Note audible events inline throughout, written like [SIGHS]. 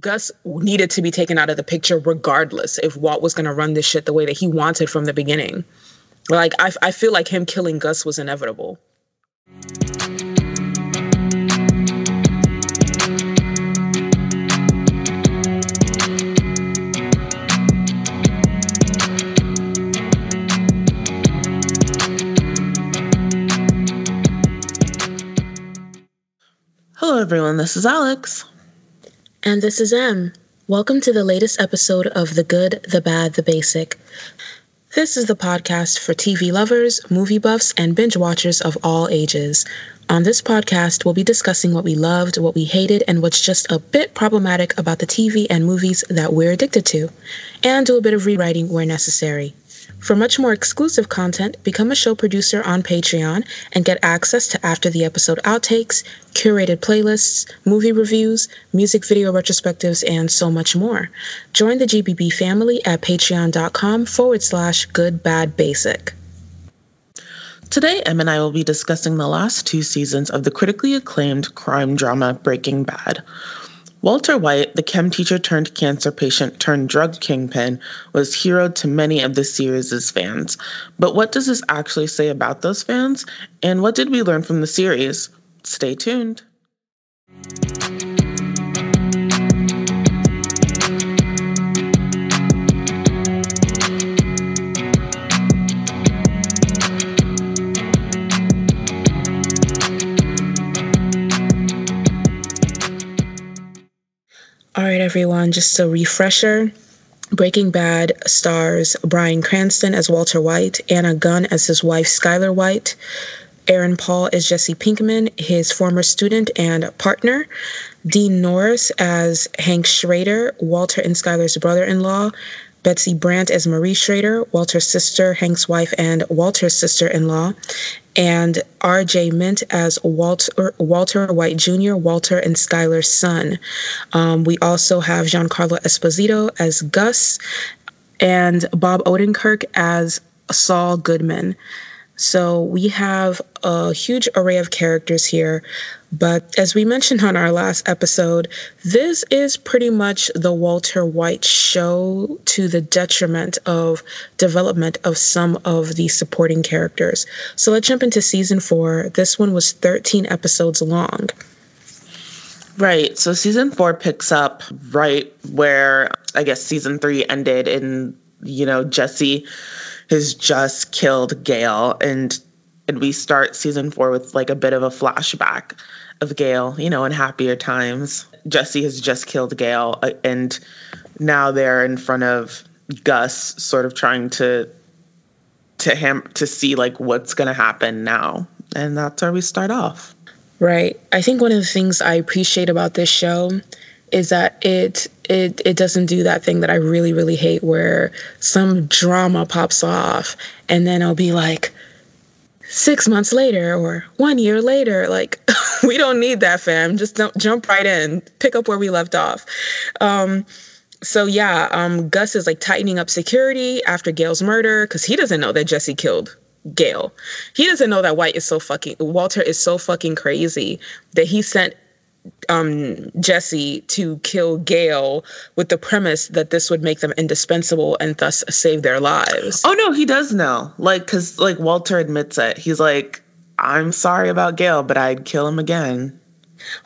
Gus needed to be taken out of the picture regardless if Walt was going to run this shit the way that he wanted from the beginning. Like, I, I feel like him killing Gus was inevitable. Hello, everyone. This is Alex. And this is Em. Welcome to the latest episode of The Good, the Bad, the Basic. This is the podcast for TV lovers, movie buffs, and binge watchers of all ages. On this podcast, we'll be discussing what we loved, what we hated, and what's just a bit problematic about the TV and movies that we're addicted to, and do a bit of rewriting where necessary. For much more exclusive content, become a show producer on Patreon and get access to after the episode outtakes, curated playlists, movie reviews, music video retrospectives, and so much more. Join the GBB family at patreon.com forward slash good bad basic. Today, Em and I will be discussing the last two seasons of the critically acclaimed crime drama Breaking Bad. Walter White, the chem teacher turned cancer patient turned drug kingpin, was hero to many of the series' fans. But what does this actually say about those fans? And what did we learn from the series? Stay tuned. All right, everyone, just a refresher. Breaking Bad stars Bryan Cranston as Walter White, Anna Gunn as his wife Skyler White, Aaron Paul as Jesse Pinkman, his former student and partner, Dean Norris as Hank Schrader, Walter and Skyler's brother in law, Betsy Brandt as Marie Schrader, Walter's sister, Hank's wife, and Walter's sister in law, and R.J. Mitte as Walter, Walter White Jr., Walter and Skyler's son. Um, we also have Giancarlo Esposito as Gus, and Bob Odenkirk as Saul Goodman. So we have a huge array of characters here. But as we mentioned on our last episode, this is pretty much the Walter White show to the detriment of development of some of the supporting characters. So let's jump into season four. This one was 13 episodes long. Right. So season four picks up right where I guess season three ended, and, you know, Jesse has just killed Gale and and we start season four with like a bit of a flashback of Gale, you know, in happier times. Jesse has just killed Gale uh, and now they're in front of Gus sort of trying to to him to see like what's going to happen now. And that's where we start off. Right. I think one of the things I appreciate about this show is that it it it doesn't do that thing that I really really hate where some drama pops off and then I'll be like six months later or one year later like [LAUGHS] we don't need that fam. Just don't jump right in. Pick up where we left off. Um so yeah um gus is like tightening up security after gale's murder because he doesn't know that jesse killed gale he doesn't know that white is so fucking walter is so fucking crazy that he sent um, Jesse to kill Gale with the premise that this would make them indispensable and thus save their lives. Oh no, he does know. Like, cause like Walter admits it. He's like, I'm sorry about Gale, but I'd kill him again.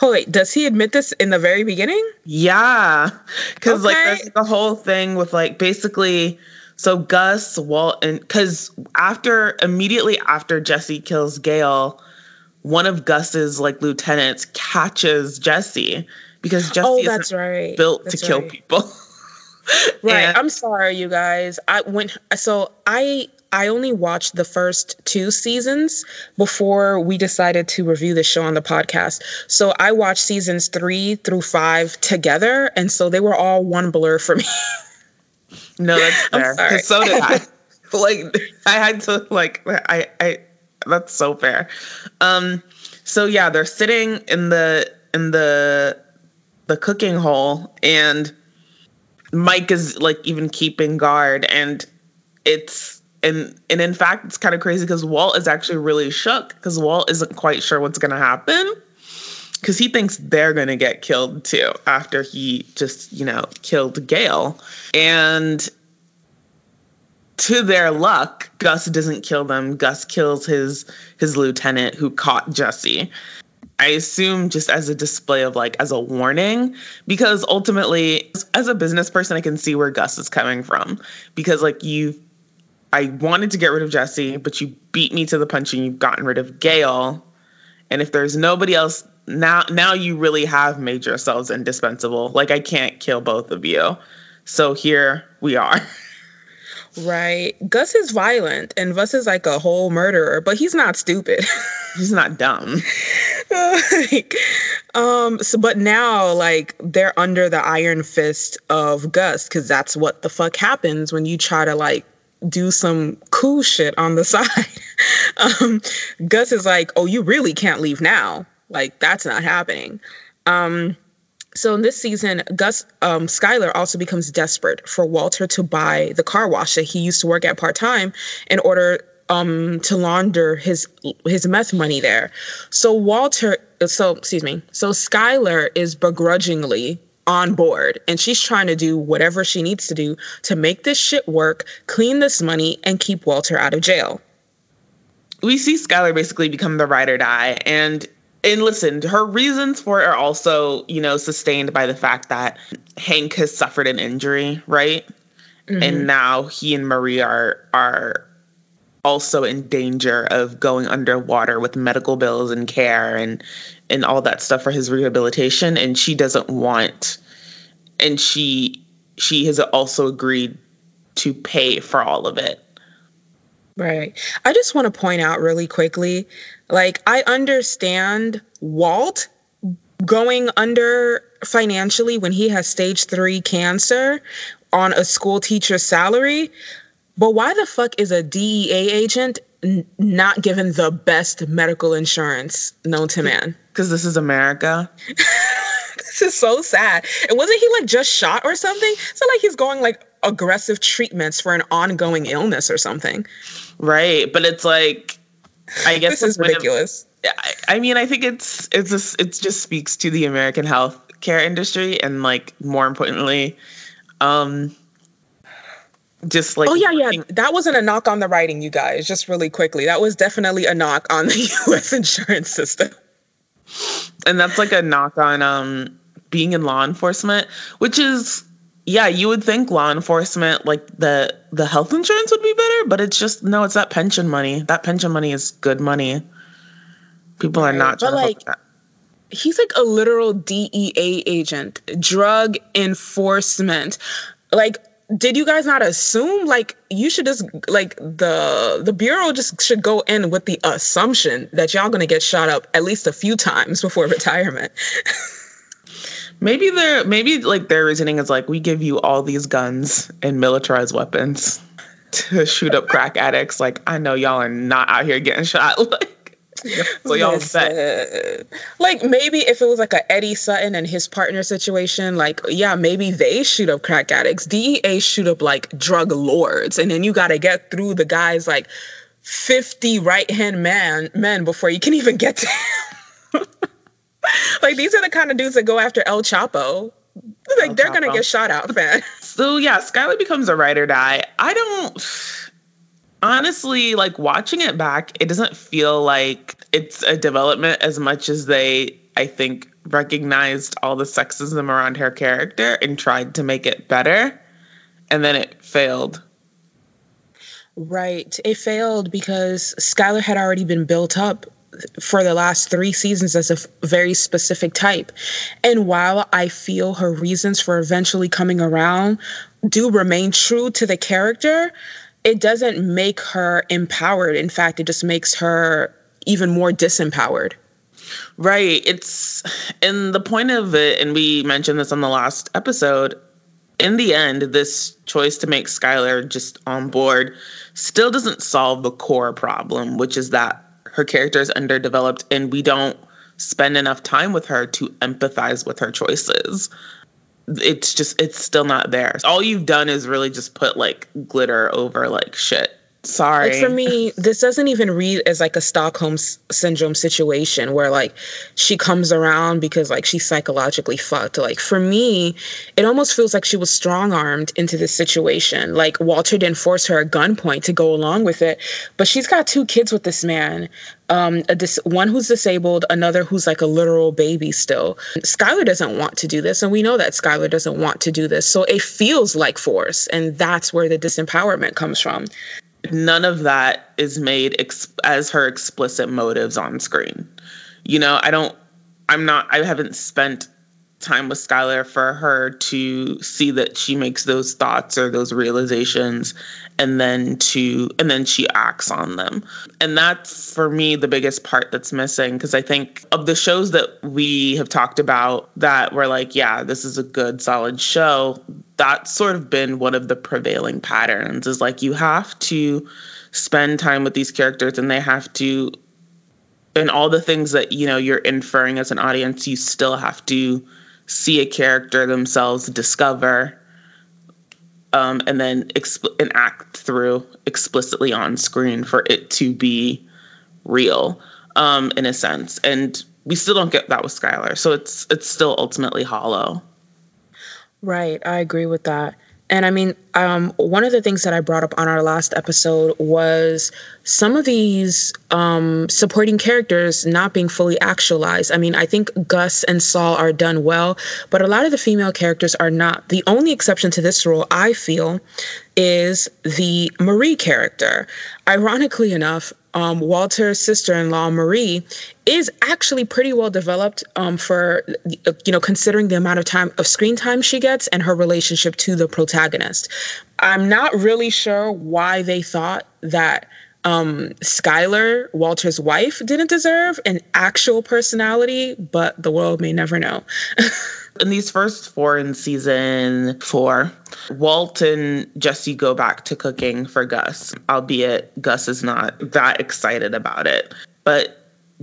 Oh wait, does he admit this in the very beginning? Yeah, because okay. like there's the whole thing with like basically. So Gus, Walt, and because after immediately after Jesse kills Gale, one of Gus's like lieutenants catches Jesse because oh, Jesse oh, that's right. built that's to kill right. people. [LAUGHS] right. And, I'm sorry, you guys. I went so I I only watched the first two seasons before we decided to review the show on the podcast. So I watched seasons three through five together, and so they were all one blur for me. [LAUGHS] no, that's fair. So did I. [LAUGHS] like I had to like I I that's so fair. Um, so yeah, they're sitting in the in the the cooking hole, and Mike is like even keeping guard, and it's and and in fact, it's kind of crazy because Walt is actually really shook because Walt isn't quite sure what's gonna happen. because he thinks they're to get killed too after he just, you know, killed Gale. And to their luck, Gus doesn't kill them. Gus kills his his lieutenant who caught Jesse. I assume just as a display of like as a warning because ultimately as a business person I can see where Gus is coming from. Because like you I wanted to get rid of Jesse but you beat me to the punch and you've gotten rid of Gale and if there's nobody else now now you really have made yourselves indispensable. Like I can't kill both of you. So here we are [LAUGHS] Right. Gus is violent and Gus is like a whole murderer, but he's not stupid. [LAUGHS] he's not dumb. like, um so but now like they're under the iron fist of Gus cuz that's what the fuck happens when you try to like do some cool shit on the [LAUGHS] side. um Gus is like, "Oh, you really can't leave now." Like that's not happening. Um so in this season, Gus um, Skyler also becomes desperate for Walter to buy the car wash that he used to work at part time in order um, to launder his his meth money there. So Walter, so excuse me, so Skyler is begrudgingly on board and she's trying to do whatever she needs to do to make this shit work, clean this money, and keep Walter out of jail. We see Skyler basically become the ride or die, and and listen, her reasons for it are also, you know, sustained by the fact that Hank has suffered an injury, right? Mm-hmm. And now he and Marie are are also in danger of going underwater with medical bills and care and and all that stuff for his rehabilitation and she doesn't want and she she has also agreed to pay for all of it right i just want to point out really quickly like i understand walt going under financially when he has stage 3 cancer on a school teacher's salary but why the fuck is a DEA agent n- not given the best medical insurance known to man? Because this is America. [LAUGHS] this is so sad. And wasn't he like just shot or something? So like he's going like aggressive treatments for an ongoing illness or something. Right, but it's like I guess [LAUGHS] this is ridiculous. Of, I, I mean, I think it's it's just it just speaks to the American health care industry and like more importantly, um, just like oh yeah yeah that wasn't a knock on the writing you guys just really quickly that was definitely a knock on the [LAUGHS] us insurance system and that's like a knock on um being in law enforcement which is yeah you would think law enforcement like the the health insurance would be better but it's just no it's that pension money. That pension money is good money. People right. are not but like he's like a literal dea agent. Drug enforcement. Like did you guys not assume like you should just like the the bureau just should go in with the assumption that y'all gonna get shot up at least a few times before [LAUGHS] retirement maybe their maybe like their reasoning is like we give you all these guns and militarized weapons to shoot up crack addicts like i know y'all are not out here getting shot [LAUGHS] like so y'all bet. Like maybe if it was like a Eddie Sutton and his partner situation, like yeah, maybe they shoot up crack addicts. DEA shoot up like drug lords, and then you got to get through the guys like fifty right hand man men before you can even get to him. [LAUGHS] [LAUGHS] like these are the kind of dudes that go after El Chapo. Like El they're Chapo. gonna get shot out, man. [LAUGHS] So yeah, Skyler becomes a ride or die. I don't honestly, like watching it back, it doesn't feel like it's a development as much as they, I think, recognized all the sexism around her character and tried to make it better. And then it failed. Right. It failed because Skyler had already been built up for the last three seasons as a very specific type. And while I feel her reasons for eventually coming around do remain true to the character, it doesn't make her empowered. In fact, it just makes her even more disempowered. Right. It's and the point of it, and we mentioned this on the last episode. In the end, this choice to make Skyler just on board still doesn't solve the core problem, which is that her character is underdeveloped and we don't spend enough time with her to empathize with her choices it's just it's still not there. All you've done is really just put like glitter over like shit Sorry. Like for me, this doesn't even read as like a Stockholm s- syndrome situation where like she comes around because like she's psychologically fucked. Like for me, it almost feels like she was strong armed into this situation. Like Walter didn't force her at gunpoint to go along with it, but she's got two kids with this man. Um, a dis- one who's disabled, another who's like a literal baby still. Skyler doesn't want to do this, and we know that Skyler doesn't want to do this. So it feels like force, and that's where the disempowerment comes from none of that is made ex- as her explicit motives on screen. You know, I don't, I'm not, I haven't spent time with Skyler for her to see that she makes those thoughts or those realizations and then to and then she acts on them. And that's for me the biggest part that's missing because I think of the shows that we have talked about that were like, yeah, this is a good solid show, that's sort of been one of the prevailing patterns is like you have to spend time with these characters and they have to and all the things that you know you're inferring as an audience you still have to see a character themselves discover um, and then exp- and act through explicitly on screen for it to be real um, in a sense. And we still don't get that with Skyler so it's it's still ultimately hollow. Right. I agree with that and I mean, um, one of the things that I brought up on our last episode was some of these um, supporting characters not being fully actualized. I mean, I think Gus and Saul are done well, but a lot of the female characters are not. The only exception to this rule, I feel, is the Marie character. Ironically enough, um, Walter's sister-in-law Marie is actually pretty well developed um, for you know considering the amount of time of screen time she gets and her relationship to the protagonist. I'm not really sure why they thought that um, Skyler, Walter's wife, didn't deserve an actual personality, but the world may never know. [LAUGHS] in these first four in season four, Walt and Jesse go back to cooking for Gus, albeit Gus is not that excited about it. But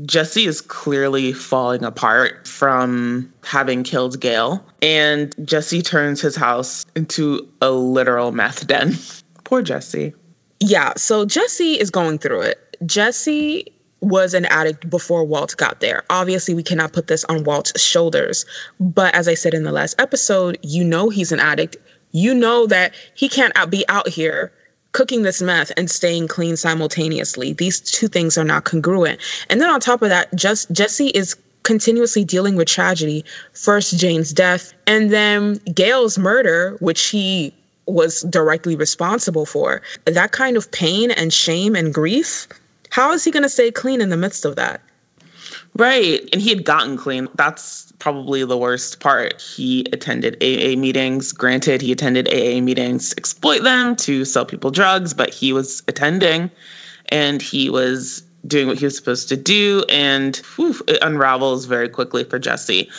Jesse is clearly falling apart from having killed Gale, and Jesse turns his house into a literal meth den. [LAUGHS] Poor Jesse. Yeah, so Jesse is going through it. Jesse was an addict before Walt got there. Obviously, we cannot put this on Walt's shoulders. But as I said in the last episode, you know he's an addict. You know that he can't out- be out here cooking this meth and staying clean simultaneously. These two things are not congruent. And then on top of that, just Jesse is continuously dealing with tragedy. First Jane's death, and then Gale's murder, which he was directly responsible for. That kind of pain and shame and grief how is he going to stay clean in the midst of that? Right. And he had gotten clean. That's probably the worst part. He attended AA meetings. Granted, he attended AA meetings to exploit them, to sell people drugs, but he was attending and he was doing what he was supposed to do. And whew, it unravels very quickly for Jesse.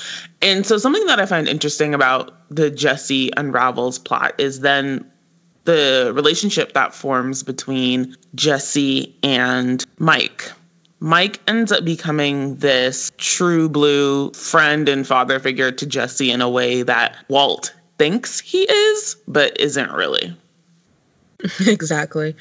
And so, something that I find interesting about the Jesse unravels plot is then the relationship that forms between Jesse and Mike. Mike ends up becoming this true blue friend and father figure to Jesse in a way that Walt thinks he is, but isn't really. [LAUGHS] Exactly.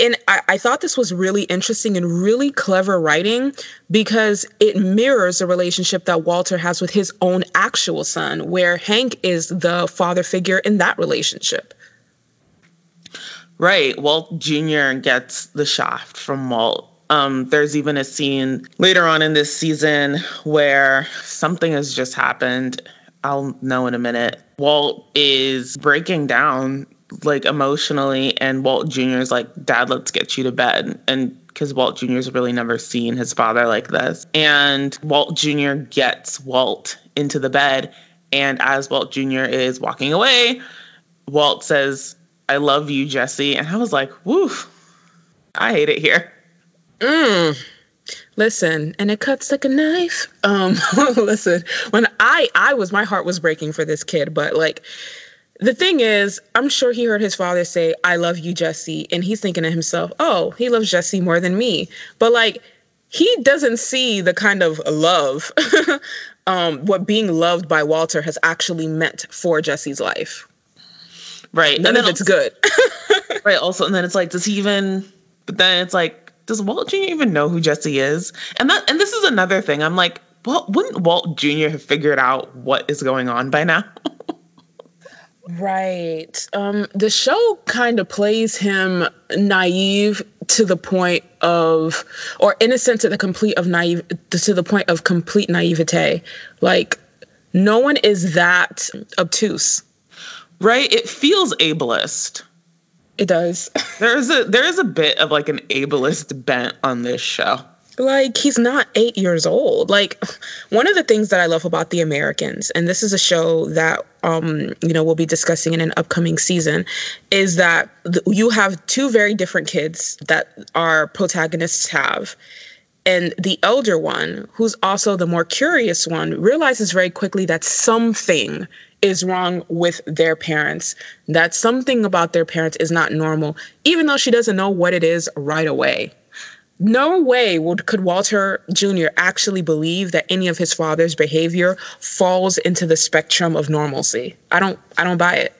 And I, I, thought this was really interesting and really clever writing because it mirrors the relationship that Walter has with his own actual son, where Hank is the father figure in that relationship. Right. Walt Jr. gets the shaft from Walt. Um, there's even a scene later on in this season where something has just happened. I'll know in a minute. Walt is breaking down like emotionally, and Walt Jr. is like, Dad, let's get you to bed. And because Walt Jr. has really never seen his father like this. And Walt Jr. gets Walt into the bed. And as Walt Jr. is walking away, Walt says, I love you, Jesse. And I was like, woof, I hate it here. Mm. Listen, and it cuts like a knife. Um, [LAUGHS] listen, when I I was my heart was breaking for this kid, but like the thing is, I'm sure he heard his father say, I love you, Jesse. And he's thinking to himself, oh, he loves Jesse more than me. But like, he doesn't see the kind of love, [LAUGHS] um, what being loved by Walter has actually meant for Jesse's life. Right. None and of it's good. [LAUGHS] right. Also, and then it's like, does he even But then it's like, does Walt Jr. even know who Jesse is? And that and this is another thing. I'm like, well, wouldn't Walt Jr. have figured out what is going on by now? [LAUGHS] Right. Um, the show kind of plays him naive to the point of, or innocent to the complete of naive, to the point of complete naivete. Like, no one is that obtuse. Right. It feels ableist. It does. [LAUGHS] there is a there is a bit of like an ableist bent on this show like he's not eight years old like one of the things that i love about the americans and this is a show that um you know we'll be discussing in an upcoming season is that th- you have two very different kids that our protagonists have and the elder one who's also the more curious one realizes very quickly that something is wrong with their parents that something about their parents is not normal even though she doesn't know what it is right away no way would could Walter Jr. actually believe that any of his father's behavior falls into the spectrum of normalcy. I don't I don't buy it.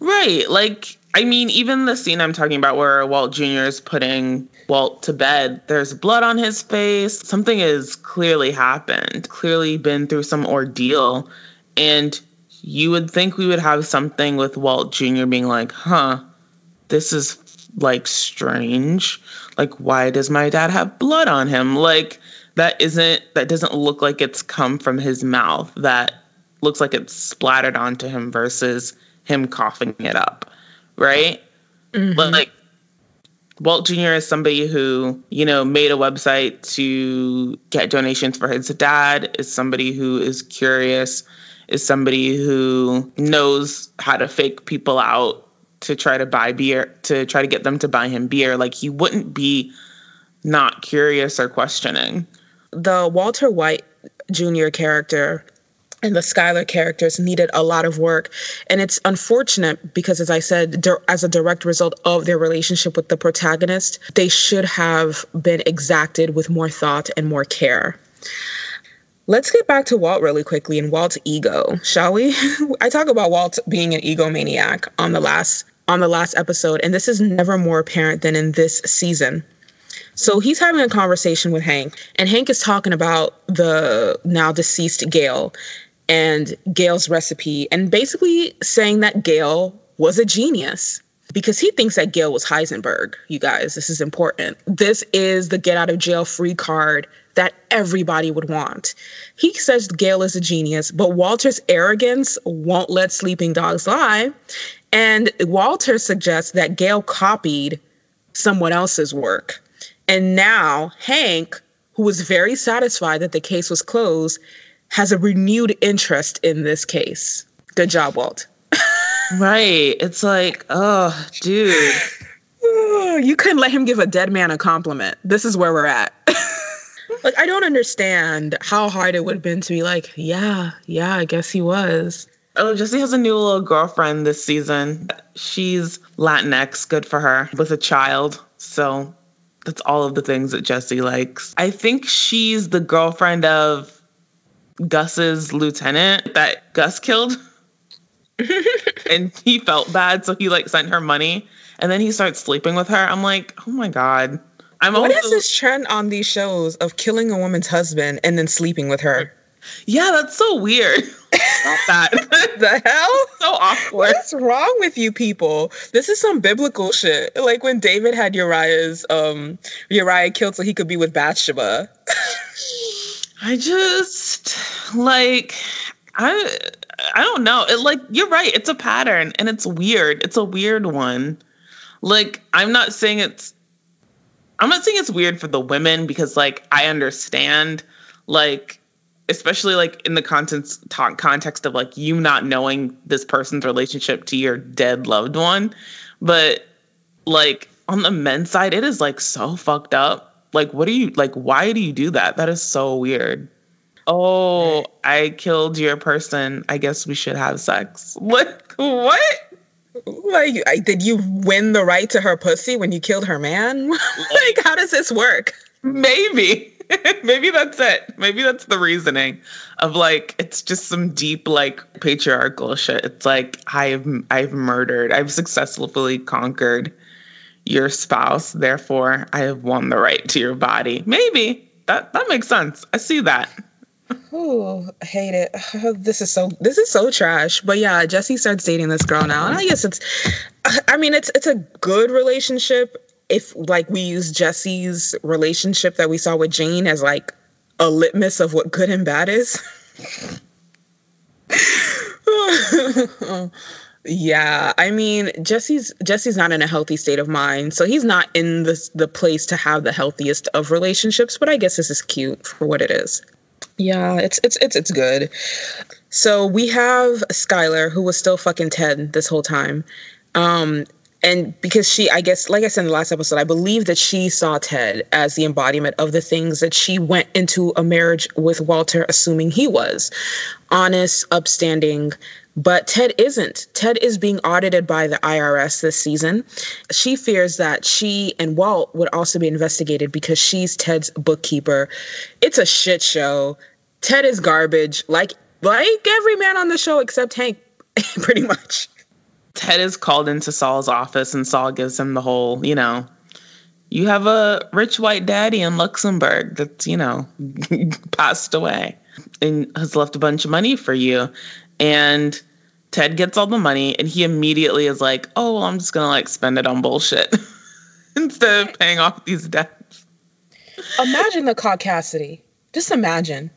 Right. Like I mean, even the scene I'm talking about where Walt Jr. is putting Walt to bed, there's blood on his face. Something has clearly happened, clearly been through some ordeal. And you would think we would have something with Walt Jr. being like, huh, this is like strange. Like, why does my dad have blood on him? Like, that isn't, that doesn't look like it's come from his mouth. That looks like it's splattered onto him versus him coughing it up. Right? Mm-hmm. But like, Walt Jr. is somebody who, you know, made a website to get donations for his dad, is somebody who is curious, is somebody who knows how to fake people out to try to buy beer to try to get them to buy him beer like he wouldn't be not curious or questioning the walter white jr character and the Skyler characters needed a lot of work. And it's unfortunate because, as I said, as a direct result of their relationship with the protagonist, they should have been exacted with more thought and more care. Let's get back to Walt really quickly and Walt's ego, shall we? [LAUGHS] I talk about Walt being an egomaniac on the last on the last episode, and this is never more apparent than in this season. So he's having a conversation with Hank, and Hank is talking about the now deceased Gale and Gale's recipe, and basically saying that Gale was a genius because he thinks that Gale was Heisenberg. You guys, this is important. This is the get out of jail free card that everybody would want. He says Gale is a genius, but Walter's arrogance won't let sleeping dogs lie. And Walter suggests that Gale copied someone else's work. And now Hank, who was very satisfied that the case was closed, has a renewed interest in this case. Good job, Walt. [LAUGHS] right. It's like, oh, dude. [SIGHS] you couldn't let him give a dead man a compliment. This is where we're at. [LAUGHS] like I don't understand how hard it would have been to be like, yeah, yeah, I guess he was. Oh, Jesse has a new little girlfriend this season. She's Latinx, good for her, with a child. So that's all of the things that Jesse likes. I think she's the girlfriend of Gus's lieutenant that Gus killed. [LAUGHS] and he felt bad, so he like sent her money. And then he starts sleeping with her. I'm like, oh my God. I'm what also, is this trend on these shows of killing a woman's husband and then sleeping with her? Yeah, that's so weird. Stop that. [LAUGHS] the hell? so awkward. What's wrong with you people? This is some biblical shit. Like when David had Uriah's um Uriah killed so he could be with Bathsheba. I just like I I don't know. It like you're right. It's a pattern and it's weird. It's a weird one. Like I'm not saying it's I'm not saying it's weird for the women because like I understand like especially like in the context talk, context of like you not knowing this person's relationship to your dead loved one. But like on the men's side it is like so fucked up. Like what do you like why do you do that? That is so weird. Oh i killed your person. I guess we should have sex. [LAUGHS] Like what like, did you win the right to her pussy when you killed her man? [LAUGHS] like, how does this work? Maybe. [LAUGHS] Maybe that's it. Maybe that's the reasoning of like it's just some deep like patriarchal shit. It's like I've I've murdered. I've successfully conquered your spouse. Therefore, I have won the right to your body. Maybe that that makes sense. I see that. Oh, I hate it. [SIGHS] This is so this is so trash. But yeah, Jesse starts dating this girl now. And I guess it's I mean it's it's a good relationship if like we use Jesse's relationship that we saw with Jane as like a litmus of what good and bad is. [LAUGHS] yeah, I mean Jesse's Jesse's not in a healthy state of mind, so he's not in the the place to have the healthiest of relationships. But I guess this is cute for what it is. Yeah, it's it's it's it's good. So we have Skyler who was still fucking Ted this whole time. Um and because she i guess like i said in the last episode i believe that she saw ted as the embodiment of the things that she went into a marriage with walter assuming he was. Honest upstanding. But ted isn't. Ted is being audited by the irs this season. She fears that she and walt would also be investigated because she's ted's bookkeeper. It's a shit show. Ted is garbage. Like like every man on the show except hank [LAUGHS] pretty much Ted is called into Saul's office, and Saul gives him the whole, you know, you have a rich white daddy in Luxembourg that's, you know, [LAUGHS] passed away and has left a bunch of money for you. And Ted gets all the money, and he immediately is like, oh, well, I'm just going to like spend it on bullshit [LAUGHS] instead of paying off these debts. Imagine the caucasity. Just imagine.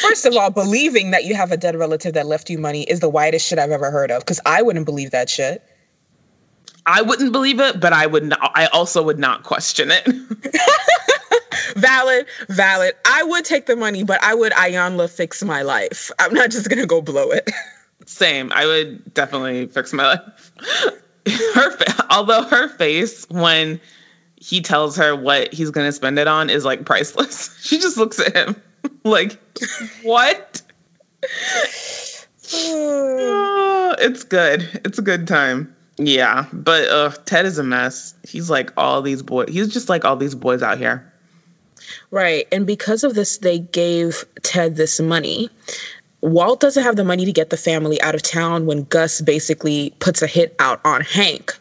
First of all, believing that you have a dead relative that left you money is the whitest shit I've ever heard of because I wouldn't believe that shit. I wouldn't believe it, but I would not, I also would not question it. [LAUGHS] valid, valid. I would take the money, but I would Iyanla fix my life. I'm not just gonna go blow it. [LAUGHS] Same. I would definitely fix my life. Her, although her face when he tells her what he's gonna spend it on is like priceless. [LAUGHS] She just looks at him. Like, what? [SIGHS] it's good. It's a good time. Yeah, but uh, Ted is a mess. He's like all these boys. He's just like all these boys out here. Right. And because of this, they gave Ted this money. Walt doesn't have the money to get the family out of town when Gus basically puts a hit out on Hank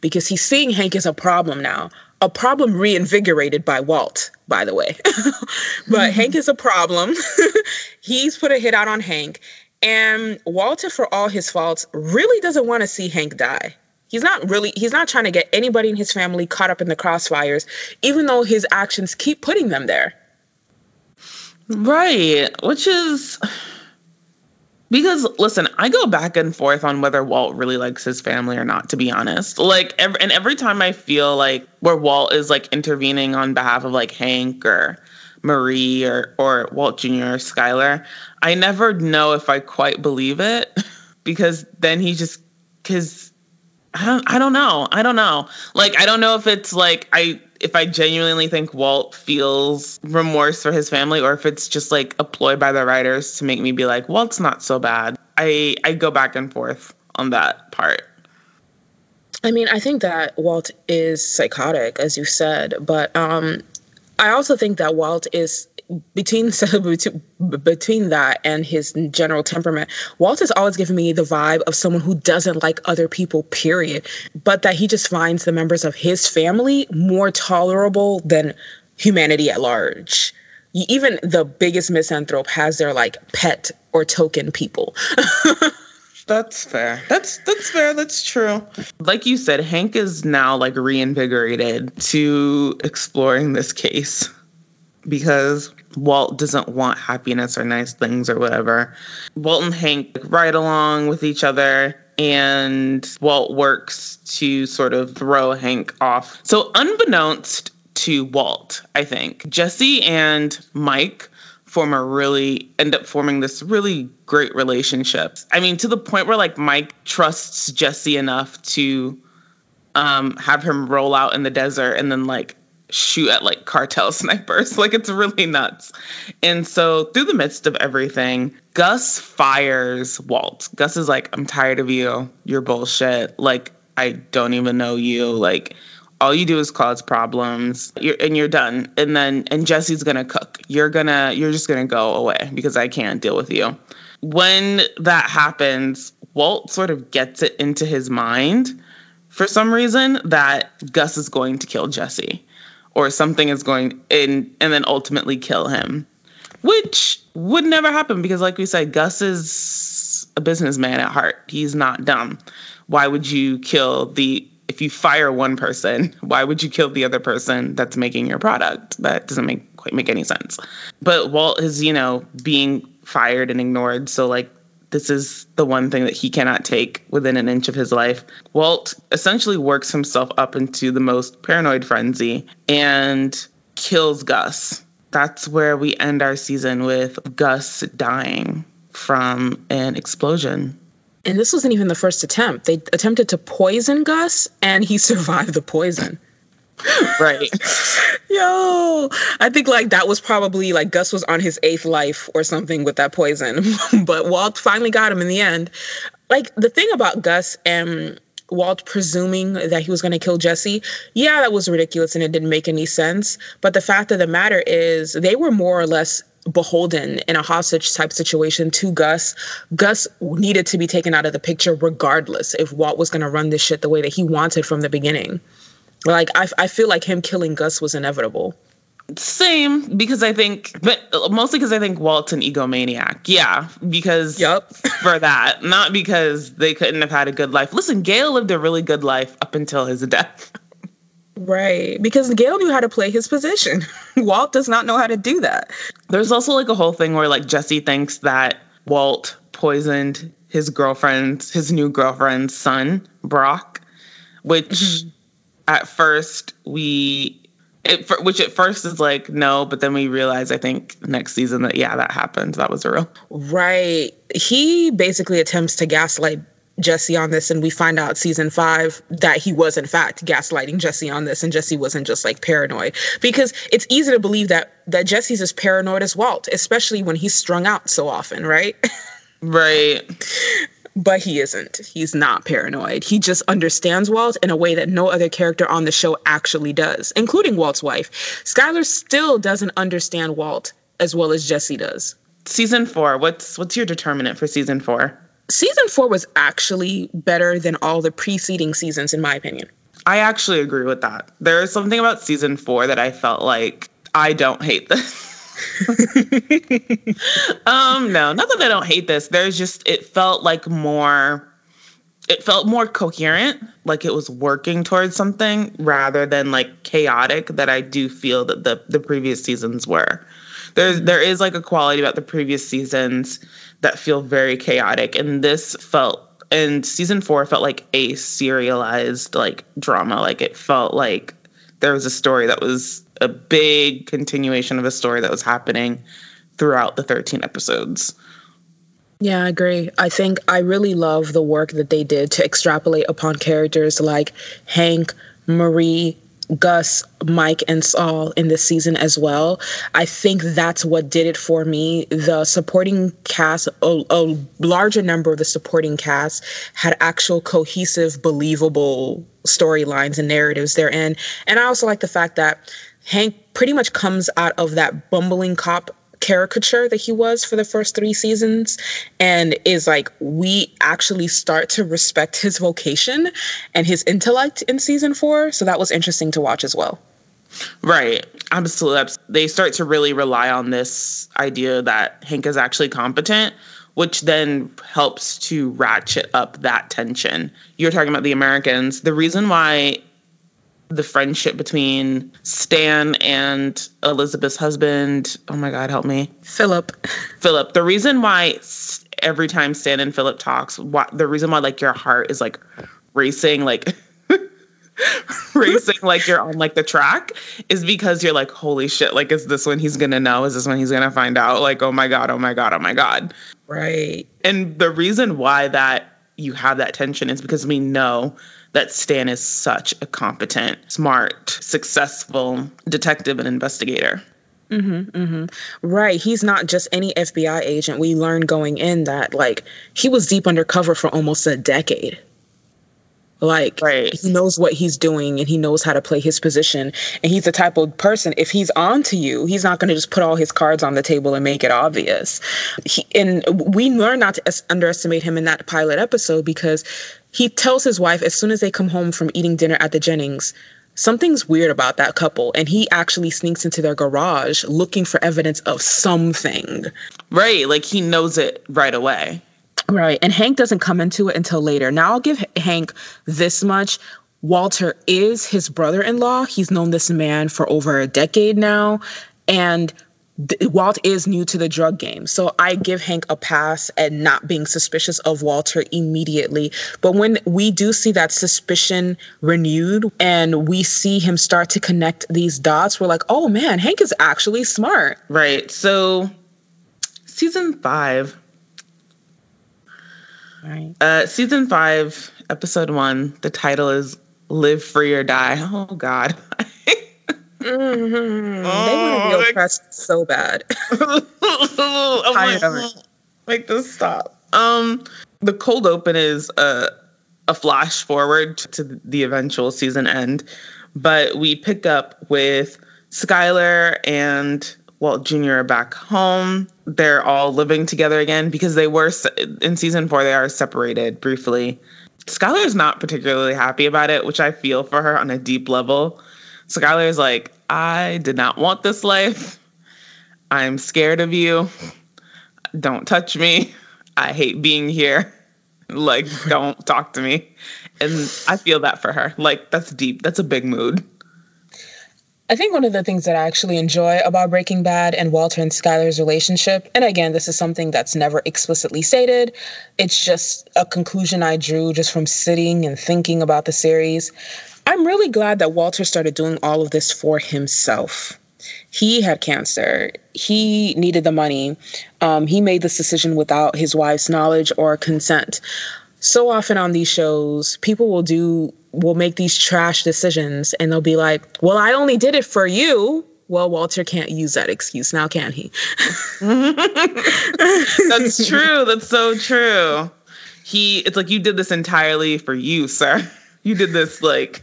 because he's seeing Hank as a problem now a problem reinvigorated by Walt, by the way. [LAUGHS] but mm-hmm. Hank is a problem. [LAUGHS] He's put a hit out on Hank. And Walter, for all his faults, really doesn't want to see Hank die. He's not really, he's not trying to get anybody in his family caught up in the crossfires, even though his actions keep putting them there. Right. Which is because listen, I go back and forth on whether Walt really likes his family or not, to be honest. Like, every, and every time I feel like where Walt is like intervening on behalf of like Hank or Marie or or Walt Jr. or Skyler, I never know if I quite believe it [LAUGHS] because then he just because I don't I don't know I don't know like I don't know if it's like I if I genuinely think Walt feels remorse for his family or if it's just like a ploy by the writers to make me be like, Walt's not so bad. I I go back and forth on that part. I mean, I think that Walt is psychotic, as you said, but um, I also think that Walt is between [LAUGHS] so between that and his general temperament, Walt has always given me the vibe of someone who doesn't like other people, period. But that he just finds the members of his family more tolerable than humanity at large. Even the biggest misanthrope has their like pet or token people. [LAUGHS] That's fair. That's that's fair. That's true. Like you said, Hank is now like reinvigorated to exploring this case because Walt doesn't want happiness or nice things or whatever. Walt and Hank ride along with each other and Walt works to sort of throw Hank off. So, unbeknownst to Walt, I think, Jesse and Mike form a really end up forming this really great relationship. I mean, to the point where like Mike trusts Jesse enough to um, have him roll out in the desert and then like shoot at like cartel snipers. [LAUGHS] Like it's really nuts. And so through the midst of everything, Gus fires Walt. Gus is like, I'm tired of you. You're bullshit. Like, I don't even know you. Like, all you do is cause problems. You're, and you're done. And then and Jesse's gonna cook. You're gonna you're just gonna go away because I can't deal with you. When that happens, Walt sort of gets it into his mind for some reason that Gus is going to kill Jesse or something is going in and then ultimately kill him. Which would never happen because like we said Gus is a businessman at heart. He's not dumb. Why would you kill the if you fire one person, [LAUGHS] why would you kill the other person that's making your product? That doesn't make quite make any sense. But Walt is, you know, being fired and ignored. So like this is the one thing that he cannot take within an inch of his life. Walt essentially works himself up into the most paranoid frenzy and kills Gus. That's where we end our season with Gus dying from an explosion. And this wasn't even the first attempt. They attempted to poison Gus, and he [LAUGHS] survived the poison. Right. [LAUGHS] Yo, I think like that was probably like Gus was on his eighth life or something with that poison, [LAUGHS] but Walt finally got him in the end. Like the thing about Gus and Walt presuming that he was going to kill Jesse, yeah, that was ridiculous and it didn't make any sense. But the fact of the matter is, they were more or less beholden in a hostage type situation to Gus. Gus needed to be taken out of the picture regardless if Walt was going to run this shit the way that he wanted from the beginning. Like I, I feel like him killing Gus was inevitable. Same because I think, but mostly because I think Walt's an egomaniac. Yeah, because yep. for that, not because they couldn't have had a good life. Listen, Gale lived a really good life up until his death. Right, because Gale knew how to play his position. [LAUGHS] Walt does not know how to do that. There's also like a whole thing where like Jesse thinks that Walt poisoned his girlfriend's, his new girlfriend's son, Brock, which mm-hmm. At first we, it, which at first is like no, but then we realize I think next season that yeah, that happened. That was a real right. He basically attempts to gaslight Jesse on this, and we find out season five that he was in fact gaslighting Jesse on this, and Jesse wasn't just like paranoid. Because it's easy to believe that that Jesse's as paranoid as Walt, especially when he's strung out so often, right? [LAUGHS] Right. But he isn't. He's not paranoid. He just understands Walt in a way that no other character on the show actually does, including Walt's wife. Skyler still doesn't understand Walt as well as Jesse does. Season four. What's what's your determinant for season four? season four was actually better than all the preceding seasons, in my opinion. I actually agree with that. There is something about season four that I felt like I don't hate this. [LAUGHS] [LAUGHS] um, no, not that I don't hate this. There's just it felt like more it felt more coherent, like it was working towards something rather than like chaotic that I do feel that the the previous seasons were. There's there is like a quality about the previous seasons that feel very chaotic. And this felt and season four felt like a serialized like drama. Like it felt like there was a story that was a big continuation of a story that was happening throughout the 13 episodes. Yeah, I agree. I think I really love the work that they did to extrapolate upon characters like Hank, Marie, Gus, Mike, and Saul in this season as well. I think that's what did it for me. The supporting cast, a, a larger number of the supporting cast had actual cohesive, believable storylines and narratives therein. And I also like the fact that Hank pretty much comes out of that bumbling cop caricature that he was for the first three seasons and is like we actually start to respect his vocation and his intellect in season four. So that was interesting to watch as well. Right. Absolutely. They start to really rely on this idea that hank is actually competent which then helps to ratchet up that tension. You're talking about the americans. The reason why the friendship between Stan and Elizabeth's husband. Oh my God, help me. Philip. Philip. The reason why every time Stan and Philip talks, why, the reason why like your heart is like racing, like [LAUGHS] racing like you're on like the track is because you're like, holy shit, like is this when he's gonna know? Is this when he's gonna find out? Like, oh my God, oh my God, oh my God. Right. And the reason why that you have that tension is because we know that Stan is such a competent, smart, successful detective and investigator. Mm-hmm, mm-hmm. Right. He's not just any FBI agent. We learned going in that, like, he was deep undercover for almost a decade. Like Right. he knows what he's doing and he knows how to play his position. And he's the type of person, if he's on to you, he's not going to just put all his cards on the table and make it obvious. He, and we learn not to es- underestimate him in that pilot episode because he tells his wife as soon as they come home from eating dinner at the Jennings, something's weird about that couple. And he actually sneaks into their garage looking for evidence of something. Right. Like he knows it right away. Right. And Hank doesn't come into it until later. Now I'll give Hank this much. Walter is his brother in law. He's known this man for over a decade now. And Walt is new to the drug game. So I give Hank a pass at not being suspicious of Walter immediately. But when we do see that suspicion renewed and we see him start to connect these dots, we're like, oh man, Hank is actually smart. Right. So season five. Right. Uh season five, episode one, the title is Live Free or Die. Oh God. Mm-hmm. they want to Oh, be oppressed so bad. [LAUGHS] I'm Tired like, of it. Make this stop. Um, the cold open is a a flash forward to the eventual season end, but we pick up with Skyler and Walt Jr. are back home. They're all living together again because they were in season four. They are separated briefly. Skyler is not particularly happy about it, which I feel for her on a deep level. Skyler is like, I did not want this life. I'm scared of you. Don't touch me. I hate being here. Like, don't talk to me. And I feel that for her. Like, that's deep. That's a big mood. I think one of the things that I actually enjoy about Breaking Bad and Walter and Skyler's relationship, and again, this is something that's never explicitly stated, it's just a conclusion I drew just from sitting and thinking about the series. I'm really glad that Walter started doing all of this for himself. He had cancer. He needed the money. Um, he made this decision without his wife's knowledge or consent. So often on these shows, people will do will make these trash decisions and they'll be like, "Well, I only did it for you." Well, Walter can't use that excuse now, can he? [LAUGHS] That's true. That's so true. He, it's like you did this entirely for you, sir. [LAUGHS] You did this like,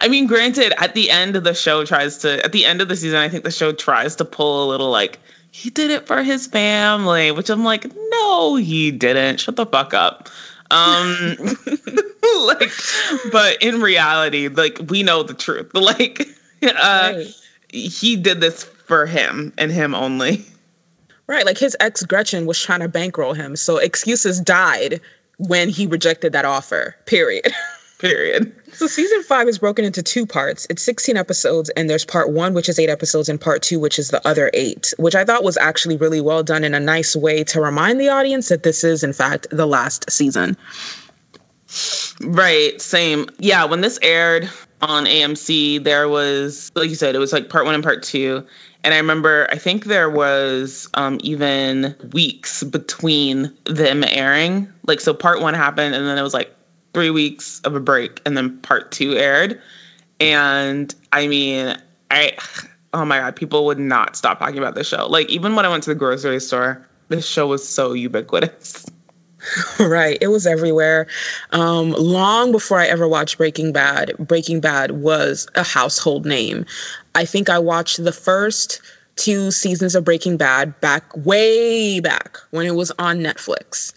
I mean, granted, at the end of the show tries to, at the end of the season, I think the show tries to pull a little like, he did it for his family, which I'm like, no, he didn't. Shut the fuck up. Um, [LAUGHS] like, but in reality, like, we know the truth. [LAUGHS] Like, uh, Right. he did this for him and him only. Right, like his ex Gretchen was trying to bankroll him, so excuses died when he rejected that offer. Period. [LAUGHS] Period. So season five is broken into two parts. It's 16 episodes, and there's part one, which is eight episodes, and part two, which is the other eight, which I thought was actually really well done in a nice way to remind the audience that this is, in fact, the last season. Right, same. Yeah, when this aired on AMC, there was, like you said, it was like part one and part two. And I remember, I think there was um, even weeks between them airing. Like, so part one happened, and then it was like three weeks of a break, and then part two aired. And I mean, I, oh my God, people would not stop talking about this show. Like, even when I went to the grocery store, this show was so ubiquitous. [LAUGHS] right, it was everywhere. Um, long before I ever watched Breaking Bad, Breaking Bad was a household name. I think I watched the first two seasons of Breaking Bad back way back when it was on Netflix.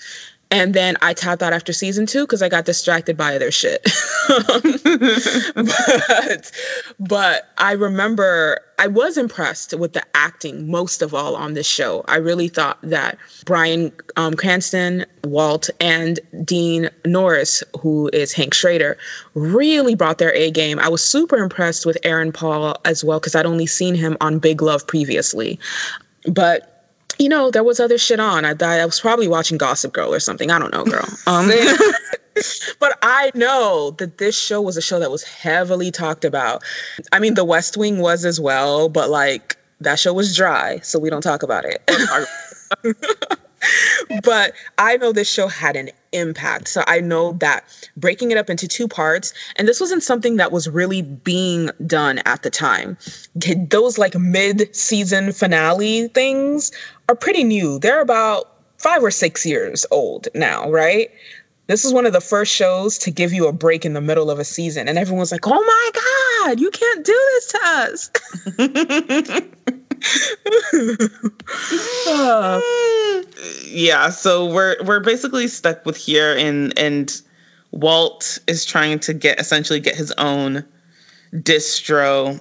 And then I tapped out after season two because I got distracted by other shit. [LAUGHS] but, but I remember I was impressed with the acting most of all on this show. I really thought that Brian um, Cranston, Walt, and Dean Norris, who is Hank Schrader, really brought their A game. I was super impressed with Aaron Paul as well because I'd only seen him on Big Love previously. But you know, there was other shit on. I, I was probably watching Gossip Girl or something. I don't know, girl. [LAUGHS] Um, [LAUGHS] but I know that this show was a show that was heavily talked about. I mean, The West Wing was as well, but like that show was dry, so we don't talk about it. [LAUGHS] but I know this show had an impact. So I know that breaking it up into two parts, and this wasn't something that was really being done at the time. Those like mid season finale things are pretty new. They're about five or six years old now, right? This is one of the first shows to give you a break in the middle of a season. And everyone's like, oh my God, you can't do this to us. [LAUGHS] [LAUGHS] Yeah, so we're we're basically stuck with here and and Walt is trying to get essentially get his own distro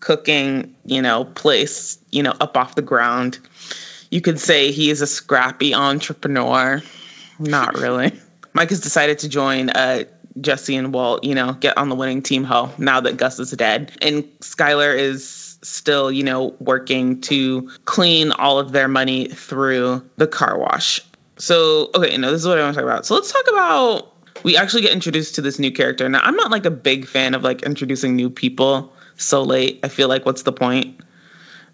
cooking, you know, place, you know, up off the ground. You could say he is a scrappy entrepreneur. Not really. [LAUGHS] Mike has decided to join uh, Jesse and Walt, you know, get on the winning team ho now that Gus is dead. And Skyler is still, you know, working to clean all of their money through the car wash. So, okay, no, this is what I want to talk about. So let's talk about we actually get introduced to this new character. Now, I'm not like a big fan of like introducing new people so late. I feel like what's the point?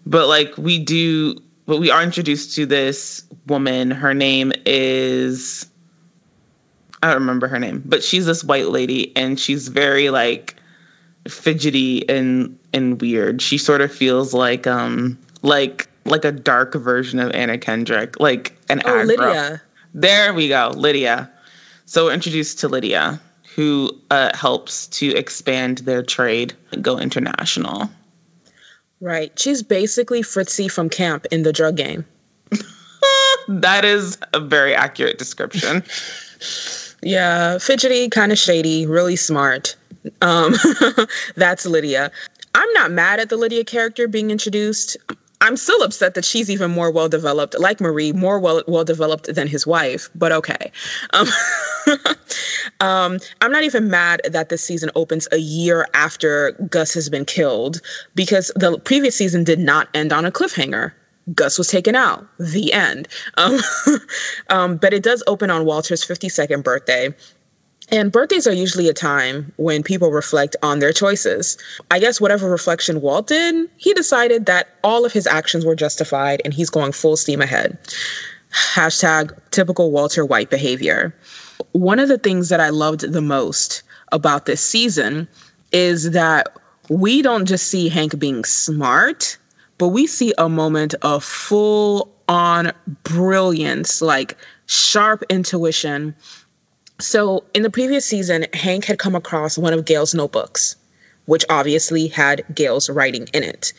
But like we do but we are introduced to this woman. Her name is I don't remember her name, but she's this white lady and she's very like fidgety and and weird. She sort of feels like um like like a dark version of Anna Kendrick, like an oh, Lydia. There we go, Lydia. So we're introduced to Lydia, who uh, helps to expand their trade and go international. Right. She's basically Fritzi from camp in the drug game. [LAUGHS] that is a very accurate description. [LAUGHS] yeah, fidgety, kind of shady, really smart. Um, [LAUGHS] that's Lydia. I'm not mad at the Lydia character being introduced. I'm still upset that she's even more well developed, like Marie, more well well developed than his wife. But okay, um, [LAUGHS] um, I'm not even mad that this season opens a year after Gus has been killed because the previous season did not end on a cliffhanger. Gus was taken out. The end. Um, [LAUGHS] um, but it does open on Walter's 52nd birthday. And birthdays are usually a time when people reflect on their choices. I guess whatever reflection Walt did, he decided that all of his actions were justified and he's going full steam ahead. Hashtag typical Walter White behavior. One of the things that I loved the most about this season is that we don't just see Hank being smart, but we see a moment of full on brilliance, like sharp intuition so, in the previous season, Hank had come across one of Gale's notebooks, which obviously had Gale's writing in it.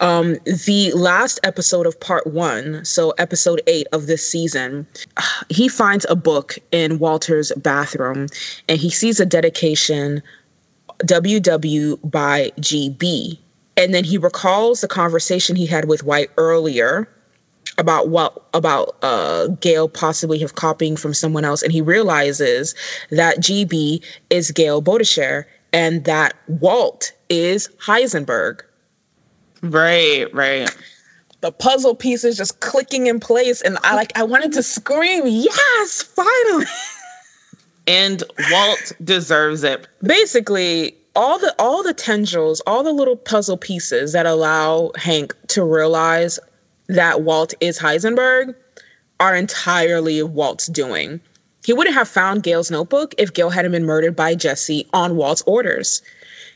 Um, the last episode of part one, so episode eight of this season, [SIGHS] he finds a book in Walter's bathroom and he sees a dedication WW by GB. And then he recalls the conversation he had with White earlier about what about uh, Gale possibly have copying from someone else, and he realizes that GB is Gale Boetticher and that Walt is Heisenberg. Right, right. The puzzle pieces just clicking in place, and I like I wanted to scream, "Yes, finally!" [LAUGHS] and Walt deserves it. Basically, all the all the tendrils, all the little puzzle pieces that allow Hank to realize that Walt is Heisenberg are entirely Walt's doing. He wouldn't have found Gale's notebook if Gale hadn't been murdered by Jesse on Walt's orders.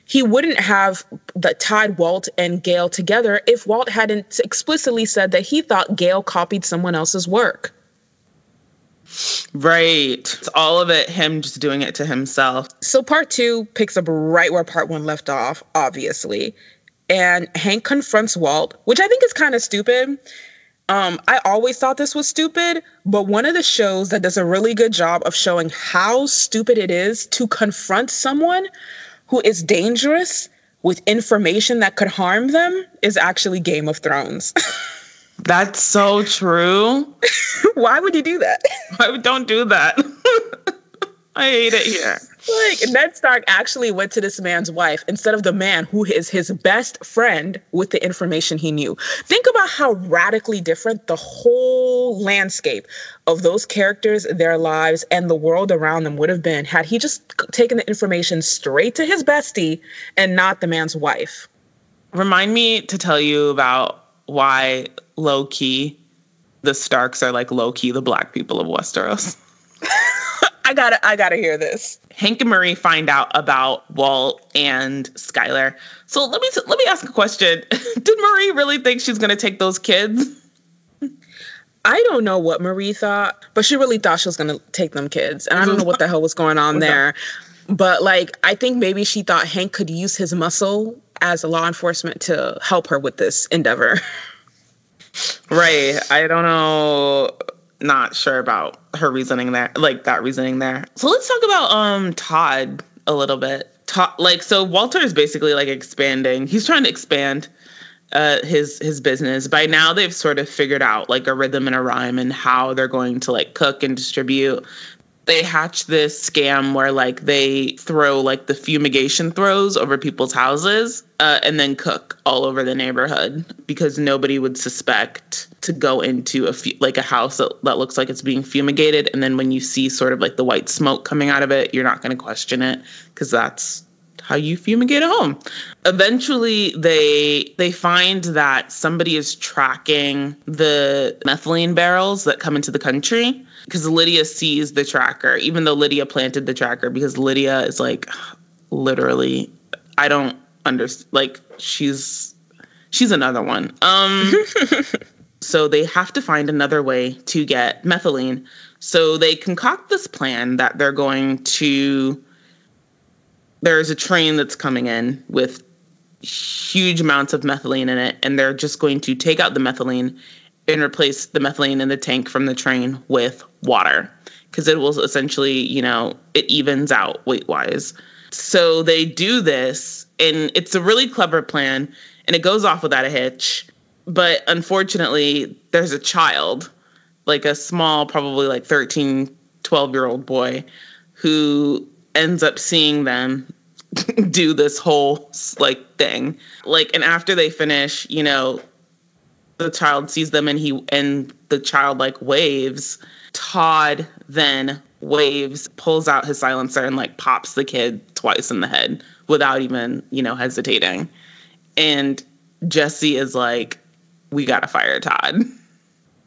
He wouldn't have the, tied Walt and Gale together if Walt hadn't explicitly said that he thought Gale copied someone else's work. Right. It's all of it him just doing it to himself. So part two picks up right where part one left off, obviously and Hank confronts Walt, which I think is kind of stupid. Um, I always thought this was stupid, but one of the shows that does a really good job of showing how stupid it is to confront someone who is dangerous with information that could harm them is actually Game of Thrones. [LAUGHS] That's so true. [LAUGHS] Why would you do that? I don't do that. [LAUGHS] I hate it here. Like Ned Stark actually went to this man's wife instead of the man who is his best friend with the information he knew. Think about how radically different the whole landscape of those characters, their lives, and the world around them would have been had he just taken the information straight to his bestie and not the man's wife. Remind me to tell you about why low key the Starks are like low key the black people of Westeros. [LAUGHS] I gotta I gotta hear this. Hank and Marie find out about Walt and Skyler. So let me let me ask a question. [LAUGHS] Did Marie really think she's gonna take those kids? I don't know what Marie thought, but she really thought she was to take them kids. And I don't know what the hell was going on [LAUGHS] there. But like, I think maybe she thought Hank could use his muscle as a law enforcement to help her with this endeavor. [LAUGHS] Right. I don't know. Not sure about her reasoning there, like that reasoning there. So let's talk about um Todd a little bit. Todd, like, so Walter is basically like expanding. He's trying to expand uh, his his business. By now, they've sort of figured out like a rhythm and a rhyme and how they're going to like cook and distribute. They hatch this scam where like they throw like the fumigation throws over people's houses uh, and then cook all over the neighborhood because nobody would suspect to go into a fu- like a house that, that looks like it's being fumigated. And then when you see sort of like the white smoke coming out of it you're not going to question it because that's how you fumigate a home. Eventually they they find that somebody is tracking the methylene barrels that come into the country because Lydia sees the tracker even though Lydia planted the tracker because Lydia is like literally I don't understand like she's she's another one. Um [LAUGHS] so they have to find another way to get methylene. So they concoct this plan that they're going to there's a train that's coming in with huge amounts of methylene in it, and they're just going to take out the methylene and replace the methylene in the tank from the train with water because it will essentially, you know, it evens out weight wise. So they do this, and it's a really clever plan, and it goes off without a hitch. But unfortunately, there's a child, like a small, probably like 13, 12 year old boy, who ends up seeing them [LAUGHS] do this whole like thing. Like, and after they finish, you know, the child sees them and he and the child like waves. Todd then waves, pulls out his silencer and like pops the kid twice in the head without even, you know, hesitating. And Jesse is like, we gotta fire Todd.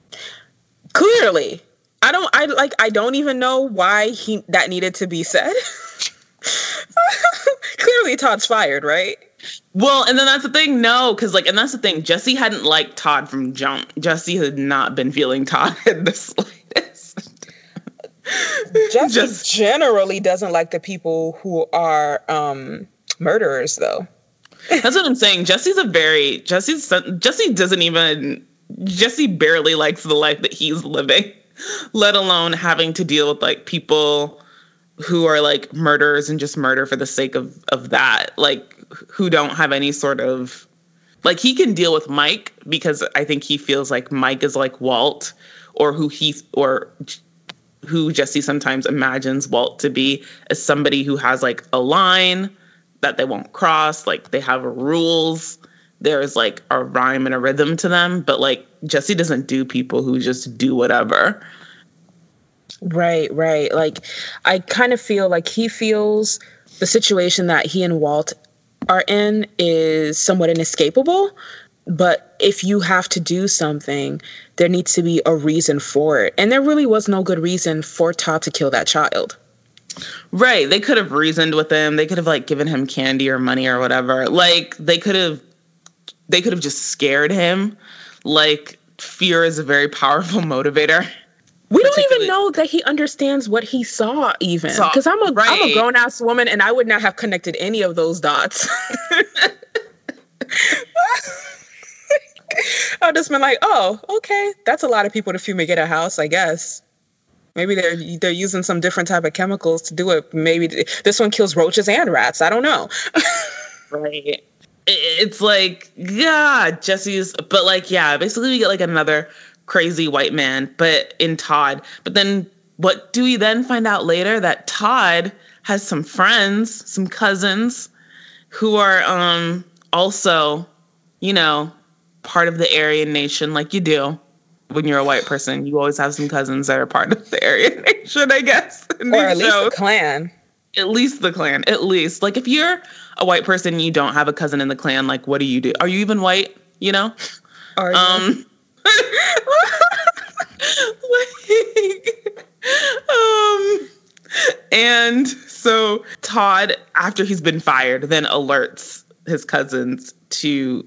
[LAUGHS] Clearly. I don't I like I don't even know why he that needed to be said. [LAUGHS] [LAUGHS] Clearly Todd's fired, right? Well, and then that's the thing, no, because like, and that's the thing. Jesse hadn't liked Todd from jump. Jesse had not been feeling Todd [LAUGHS] in the slightest. Jesse Just, generally doesn't like the people who are um murderers, though. That's what I'm saying. Jesse's a very Jesse's Jesse doesn't even Jesse barely likes the life that he's living, let alone having to deal with like people who are like murderers and just murder for the sake of of that like who don't have any sort of like he can deal with Mike because I think he feels like Mike is like Walt or who he or who Jesse sometimes imagines Walt to be as somebody who has like a line that they won't cross like they have rules. There's like a rhyme and a rhythm to them but like Jesse doesn't do people who just do whatever Right, right. Like I kind of feel like he feels the situation that he and Walt are in is somewhat inescapable. But if you have to do something, there needs to be a reason for it. And there really was no good reason for Todd to kill that child. Right. They could have reasoned with him. They could have like given him candy or money or whatever. Like they could have they could have just scared him. Like fear is a very powerful [LAUGHS] motivator. We don't even know that he understands what he saw, even because I'm a. I'm a grown ass woman and I would not have connected any of those dots. [LAUGHS] I've just been like, oh, okay, that's a lot of people to fumigate a house, I guess. Maybe they're they're using some different type of chemicals to do it. Maybe this one kills roaches and rats. I don't know. [LAUGHS] right. It's like, yeah, Jesse's, but like, yeah, basically we get like another crazy white man, but in Todd. But then what do we then find out later that Todd has some friends, some cousins who are um also, you know, part of the Aryan nation like you do when you're a white person. You always have some cousins that are part of the Aryan [LAUGHS] nation, I guess. Or at least the Klan. At least the Klan. At least. Like if you're a white person you don't have a cousin in the Klan, like what do you do? Are you even white? You know? Are you? Um like, um, and so Todd, after he's been fired, then alerts his cousins to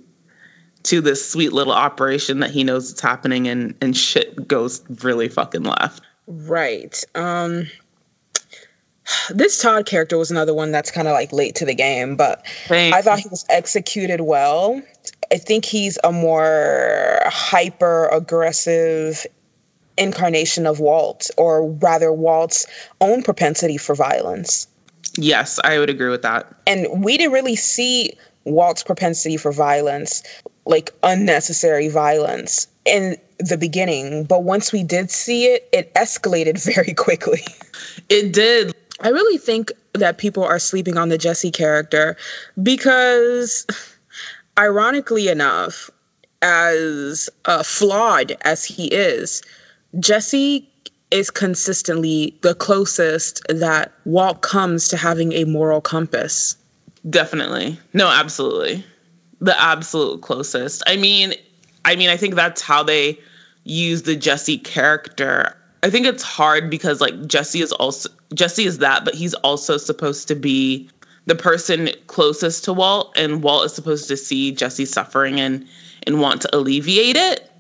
to this sweet little operation that he knows it's happening and and shit goes really fucking left. Right. Um this Todd character was another one that's kind of like late to the game, but Thanks. I thought he was executed well. I think he's a more hyper aggressive incarnation of Walt, or rather, Walt's own propensity for violence. Yes, I would agree with that. And we didn't really see Walt's propensity for violence, like unnecessary violence, in the beginning. But once we did see it, it escalated [LAUGHS] very quickly. It did. I really think that people are sleeping on the Jesse character because, ironically enough, as uh, flawed as he is, Jesse is consistently the closest that Walt comes to having a moral compass. Definitely. No, absolutely. The absolute closest. I mean, I mean, I think that's how they use the Jesse character. I think it's hard because like Jesse is also Jesse is that, but he's also supposed to be the person closest to Walt, and Walt is supposed to see Jesse suffering and and want to alleviate it.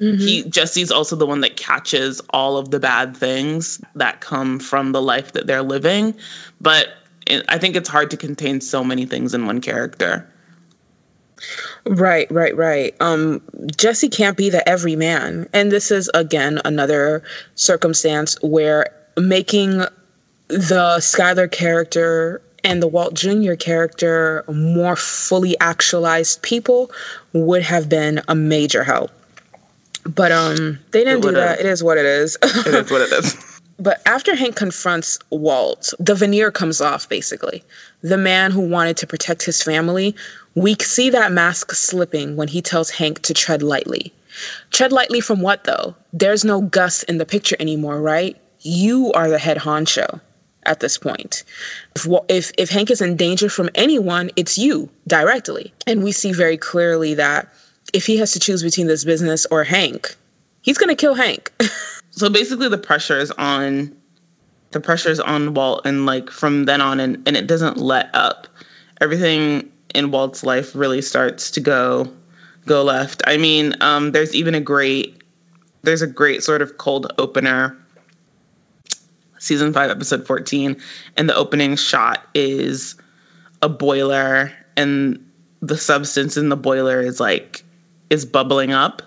Mm-hmm. He Jesse's also the one that catches all of the bad things that come from the life that they're living, but it, I think it's hard to contain so many things in one character. Right, right, right. Um, Jesse can't be the everyman, and this is again another circumstance where making the Skyler character and the Walt Jr. character more fully actualized people would have been a major help. But um they didn't do that. It is what it is. [LAUGHS] it is what it is. But after Hank confronts Walt, the veneer comes off basically. The man who wanted to protect his family, we see that mask slipping when he tells Hank to tread lightly. Tread lightly from what though? There's no Gus in the picture anymore, right? You are the head honcho at this point. If, if, if Hank is in danger from anyone, it's you directly. And we see very clearly that if he has to choose between this business or Hank, he's going to kill Hank. [LAUGHS] so basically, the pressure is on the pressure is on Walt, and like from then on, and, and it doesn't let up. Everything in Walt's life really starts to go go left. I mean, um, there's even a great there's a great sort of cold opener season 5 episode 14 and the opening shot is a boiler and the substance in the boiler is like is bubbling up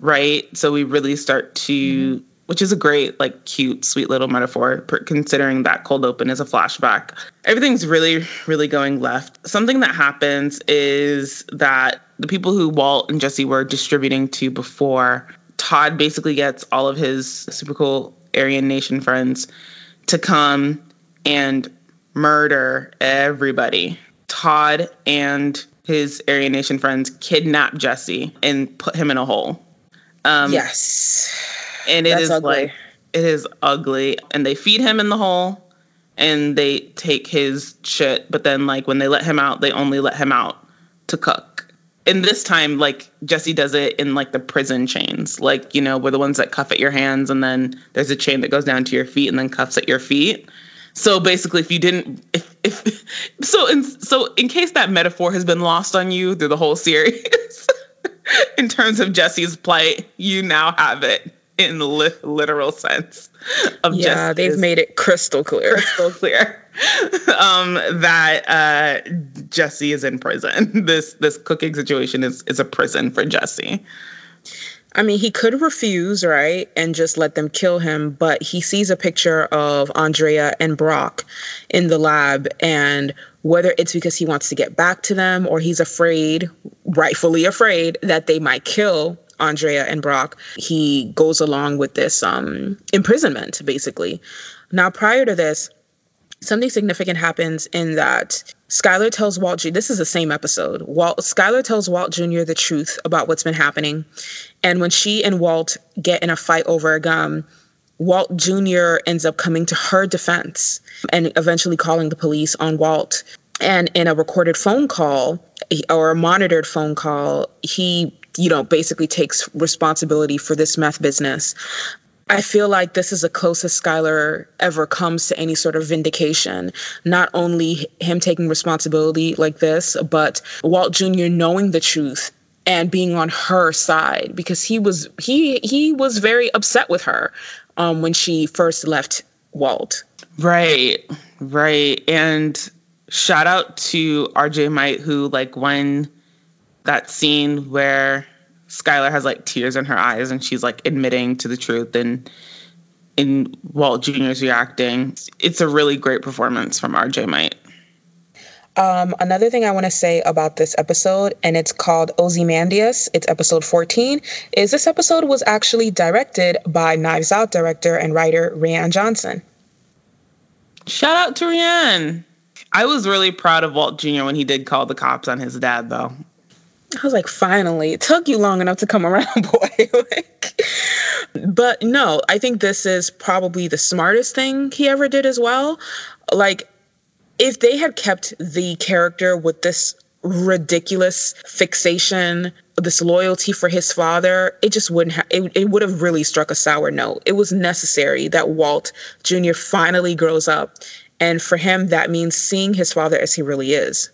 right? So we really start to mm-hmm. which is a great like cute sweet little metaphor considering that cold open is a flashback. Everything's really really going left. Something that happens is that the people who walt and jesse were distributing to before todd basically gets all of his super cool Aryan Nation friends to come and murder everybody. Todd and his Aryan Nation friends kidnap Jesse and put him in a hole. Um, yes. And it That's is ugly. like, it is ugly. And they feed him in the hole and they take his shit. But then, like, when they let him out, they only let him out to cook and this time like jesse does it in like the prison chains. Like you know we're the ones that cuff at your hands and then there's a chain that goes down to your feet and then cuffs at your feet. So basically if you didn't if if [LAUGHS] so in so in case that metaphor has been lost on you through the whole series [LAUGHS] in terms of jesse's plight you now have it in li- literal sense of yeah they've made it crystal clear crystal clear [LAUGHS] um, that uh, Jesse is in prison. [LAUGHS] This this cooking situation is is a prison for Jesse. I mean, he could refuse, right, and just let them kill him, but he sees a picture of Andrea and Brock in the lab, and whether it's because he wants to get back to them or he's afraid, rightfully afraid, that they might kill Andrea and Brock, he goes along with this um, imprisonment, basically. Now, prior to this, something significant happens in that Skyler tells Walt Jr. This is the same episode. Walt Skyler tells Walt Jr. the truth about what's been happening, and when she and Walt get in a fight over a gun, Walt Jr. ends up coming to her defense and eventually calling the police on Walt. And in a recorded phone call or a monitored phone call, he you know, basically takes responsibility for this meth business. I feel like this is the closest Skyler ever comes to any sort of vindication. Not only him taking responsibility like this, but Walt Jr. knowing the truth and being on her side because he was he he was very upset with her um, when she first left Walt. Right, right, and shout out to RJ Mitte who like when that scene where Skyler has like tears in her eyes and she's like admitting to the truth and in Walt Jr.'s reacting. It's a really great performance from RJ Mitte. Um, another thing I want to say about this episode, and it's called Ozymandias, it's episode 14, is this episode was actually directed by Knives Out director and writer Rian Johnson. Shout out to Rian. I was really proud of Walt Jr. when he did call the cops on his dad, though. I was like, finally, it took you long enough to come around, [LAUGHS] boy. like, but no, I think this is probably the smartest thing he ever did as well. Like, if they had kept the character with this ridiculous fixation, this loyalty for his father, it just wouldn't have, it, it would have really struck a sour note. It was necessary that Walt Jr. finally grows up. And for him, that means seeing his father as he really is.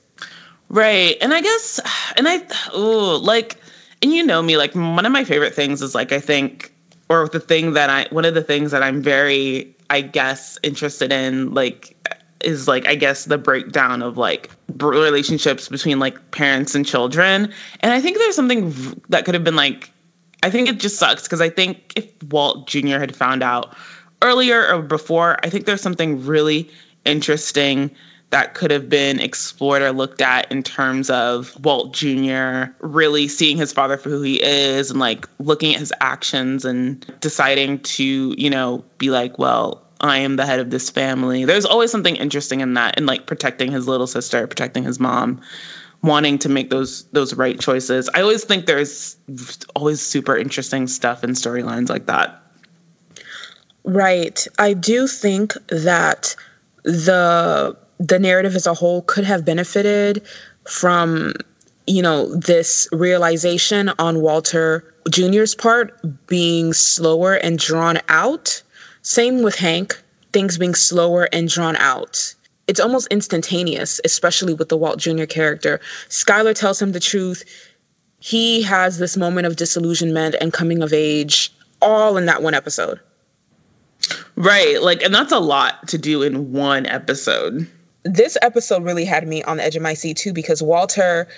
Right. And I guess, and I, oh, like, and you know me, like, one of my favorite things is like, I think, or the thing that I, one of the things that I'm very, I guess, interested in, like, is like I guess the breakdown of like relationships between like parents and children. And I think there's something that could have been like I think it just sucks because I think if Walt Jr. had found out earlier or before, I think there's something really interesting that could have been explored or looked at in terms of Walt Jr. really seeing his father for who he is and like looking at his actions and deciding to, you know, be like, well, I am the head of this family. There's always something interesting in that, in like protecting his little sister, protecting his mom, wanting to make those those right choices. I always think there's always super interesting stuff in storylines like that. Right. I do think that the the narrative as a whole could have benefited from you know this realization on Walter Jr.'s part being slower and drawn out same with Hank, things being slower and drawn out. It's almost instantaneous, especially with the Walt Jr. character. Skyler tells him the truth. He has this moment of disillusionment and coming of age all in that one episode. Right. Like, and that's a lot to do in one episode. This episode really had me on the edge of my seat too because Walter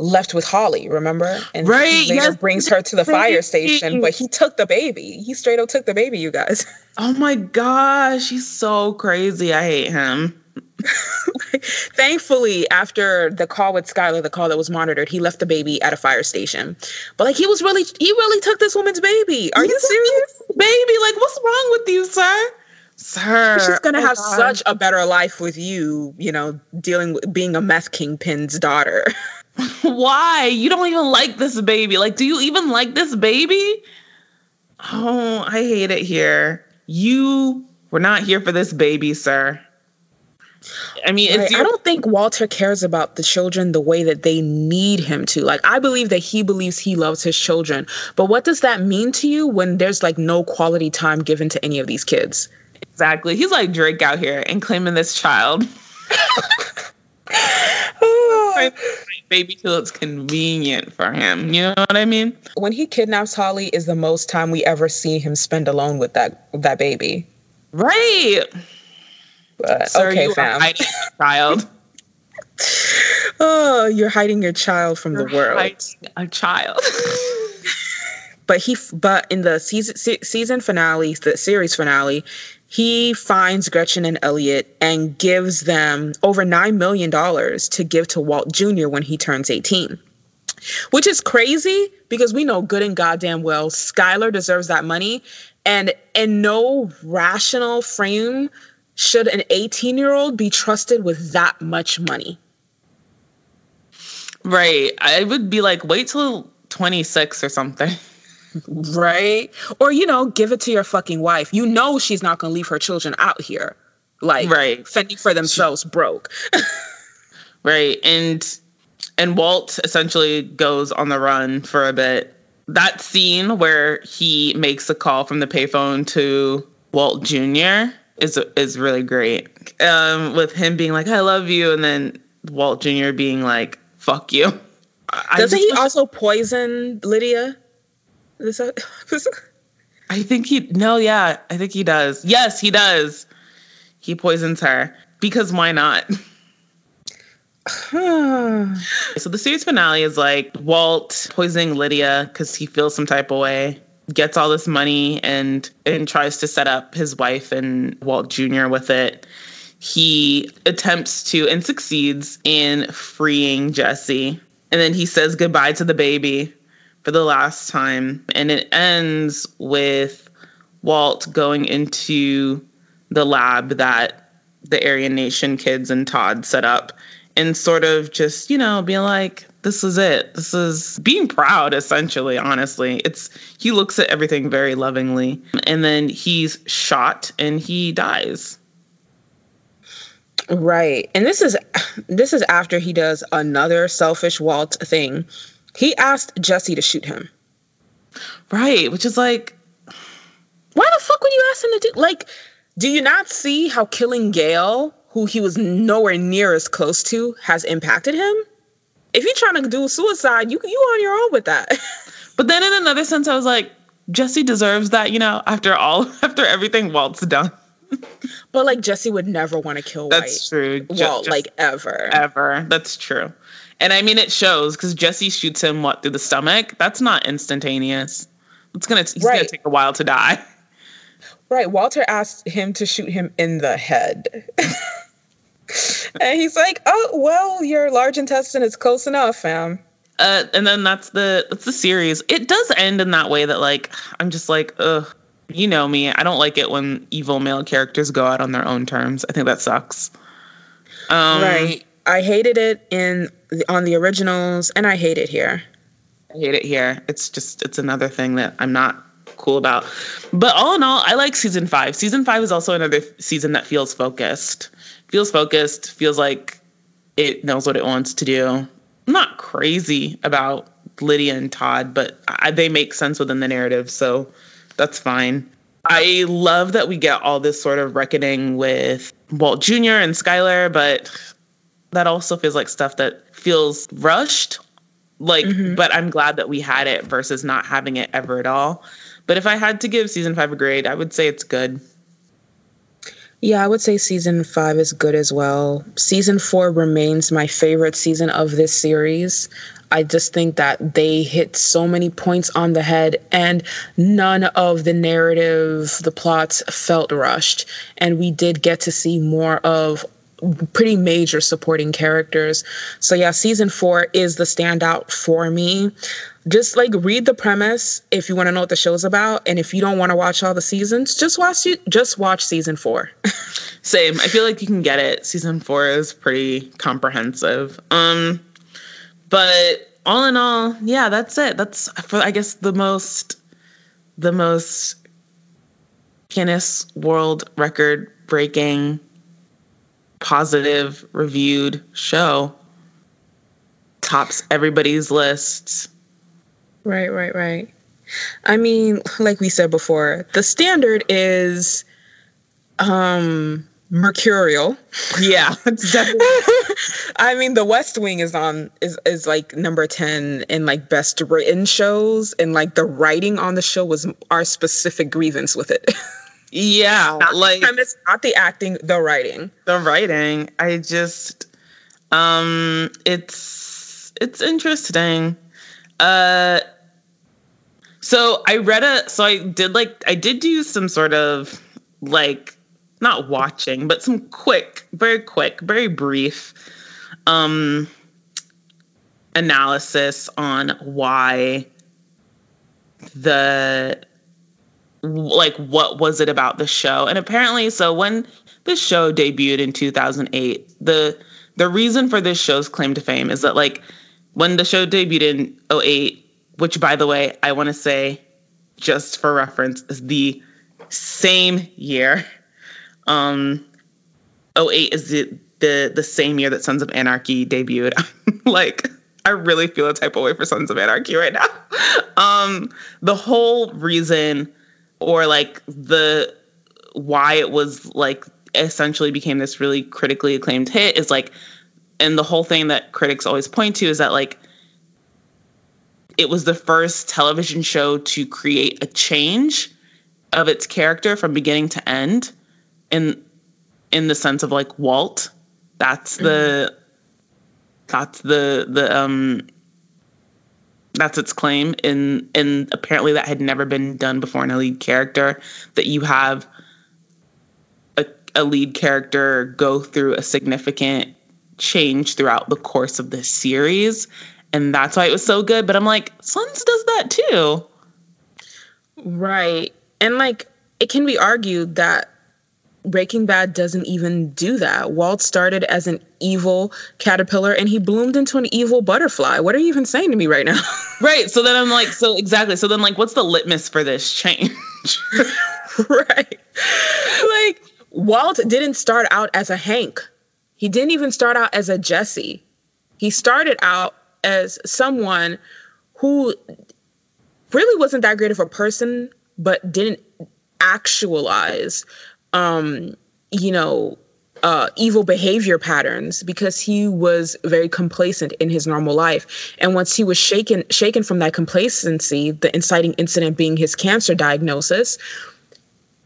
left with Holly, remember? And right, he yes. brings her to the fire station, but he took the baby. He straight up took the baby, you guys. [LAUGHS] Oh my gosh, he's so crazy. I hate him. [LAUGHS] Thankfully, after the call with Skyler, the call that was monitored, he left the baby at a fire station. But like he was really he really took this woman's baby. Are you serious? baby, like what's wrong with you, sir? Sir. She's gonna have such a better life with you, you know, dealing with being a meth kingpin's daughter. [LAUGHS] Why? You don't even like this baby. Like, do you even like this baby? Oh, I hate it here. You were not here for this baby, sir. I mean, right. your- I don't think Walter cares about the children the way that they need him to. Like, I believe that he believes he loves his children. But what does that mean to you when there's like no quality time given to any of these kids? Exactly. He's like Drake out here and claiming this child. [LAUGHS] [LAUGHS] baby till it's convenient for him. You know what I mean? When he kidnaps Holly is the most time we ever see him spend alone with that that baby. Right. But, Sir, okay, fam. child. [LAUGHS] oh, you're hiding your child from you're the world. a child. but he, but in the season season finale, the series finale, he finds Gretchen and Elliot and gives them over $9 million to give to Walt Jr. when he turns 18. Which is crazy because we know good and goddamn well Skyler deserves that money. And in no rational frame should an 18 year old be trusted with that much money. Right. I would be like, wait till 26 or something. [LAUGHS] right? Or you know, give it to your fucking wife. You know she's not going to leave her children out here like right. fending for themselves broke. [LAUGHS] right. And and Walt essentially goes on the run for a bit. That scene where he makes a call from the payphone to Walt Jr. is is really great. Um, with him being like, "I love you," and then Walt Jr. being like, "Fuck you." [LAUGHS] Doesn't he also poison Lydia? Is that, [LAUGHS] is that, I think he no, yeah, I think he does. Yes, he does. He poisons her because why not? [LAUGHS] [SIGHS] so the series finale is like Walt poisoning Lydia because he feels some type of way, gets all this money and and tries to set up his wife and Walt Jr. with it. He attempts to and succeeds in freeing Jesse. And then he says goodbye to the baby for the last time. And it ends with Walt going into the lab that the Aryan Nation kids and Todd set up and sort of just, you know, being like, this is it. This is being proud, essentially, honestly. It's he looks at everything very lovingly. And then he's shot and he dies. Right. And this is this is after he does another selfish Walt thing. He asked Jesse to shoot him. Right, which is like why the fuck would you ask him to do like do you not see how killing Gale, who he was nowhere near as close to, has impacted him? If you're trying to do suicide, you you on your own with that. [LAUGHS] but then in another sense, I was like, Jesse deserves that, you know, after all [LAUGHS] after everything Walt's done. but like Jesse would never want to kill That's White. true. Walt, just, like ever. Ever. That's true. And I mean it shows because Jesse shoots him what through the stomach. That's not instantaneous. It's gonna he's right. gonna take a while to die. Right. Walter asked him to shoot him in the head. and he's like, "Oh, well, your large intestine is close enough, fam." Uh, and then that's the that's the series. It does end in that way that like I'm just like, ugh, you know me. I don't like it when evil male characters go out on their own terms. I think that sucks. Um, right. I hated it in on the originals, and I hate it here. I hate it here. It's just it's another thing that I'm not cool about. But all in all, I like season five. Season five is also another season that feels focused. Feels focused, feels like it knows what it wants to do. I'm not crazy about Lydia and Todd, but I, they make sense within the narrative, so that's fine. I love that we get all this sort of reckoning with Walt Jr. and Skyler, but that also feels like stuff that feels rushed. Like, mm-hmm. but I'm glad that we had it versus not having it ever at all. But if I had to give season five a grade, I would say it's good. Yeah, I would say season five is good as well. Season four remains my favorite season of this series. I just think that they hit so many points on the head, and none of the narrative, the plots felt rushed. And we did get to see more of pretty major supporting characters. So, yeah, season four is the standout for me. Just like read the premise if you want to know what the show's about and if you don't want to watch all the seasons just watch you just watch season 4 [LAUGHS] same. I feel like you can get it. Season 4 is pretty comprehensive. Um but all in all yeah that's it. That's for i guess the most the most Guinness World Record breaking positive reviewed show tops everybody's lists Right, right, right. I mean, like we said before, the standard is um mercurial. Yeah, [LAUGHS] definitely. I mean, The West Wing is on is is like number 10 in like best written shows and like the writing on the show was our specific grievance with it. [LAUGHS] Yeah, not like the premise, not the acting, the writing. The writing. I just um it's it's interesting. Uh, so I read a, so I did like, I did do some sort of like, not watching, but some quick, very quick, very brief um, analysis on why the, like, what was it about the show? And apparently, so when the show debuted in 2008, the, the reason for this show's claim to fame is that like when the show debuted in 08, which by the way, I want to say, just for reference, is the same year. Um, 08 is the, the the same year that Sons of Anarchy debuted. [LAUGHS] like, I really feel a type of way for Sons of Anarchy right now. [LAUGHS] um, the whole reason, or like the why it was like essentially became this really critically acclaimed hit is like and the whole thing that critics always point to is that like it was the first television show to create a change of its character from beginning to end in in the sense of like Walt. That's the mm-hmm. that's the the um that's its claim. In and apparently that had never been done before in a lead character that you have a, a lead character go through a significant change throughout the course of this series. And that's why it was so good. But i'm like sons does that too. Right. And like it can be argued that Breaking Bad doesn't even do that. Walt started as an evil caterpillar and he bloomed into an evil butterfly. What are you even saying to me right now? [LAUGHS] right. So then I'm like, so exactly. So then, like, what's the litmus for this change? [LAUGHS] right. Like, Walt didn't start out as a Hank, he didn't even start out as a Jesse. He started out as someone who really wasn't that great of a person, but didn't actualize um, you know, uh, evil behavior patterns because he was very complacent in his normal life. And once he was shaken shaken from that complacency, the inciting incident being his cancer diagnosis,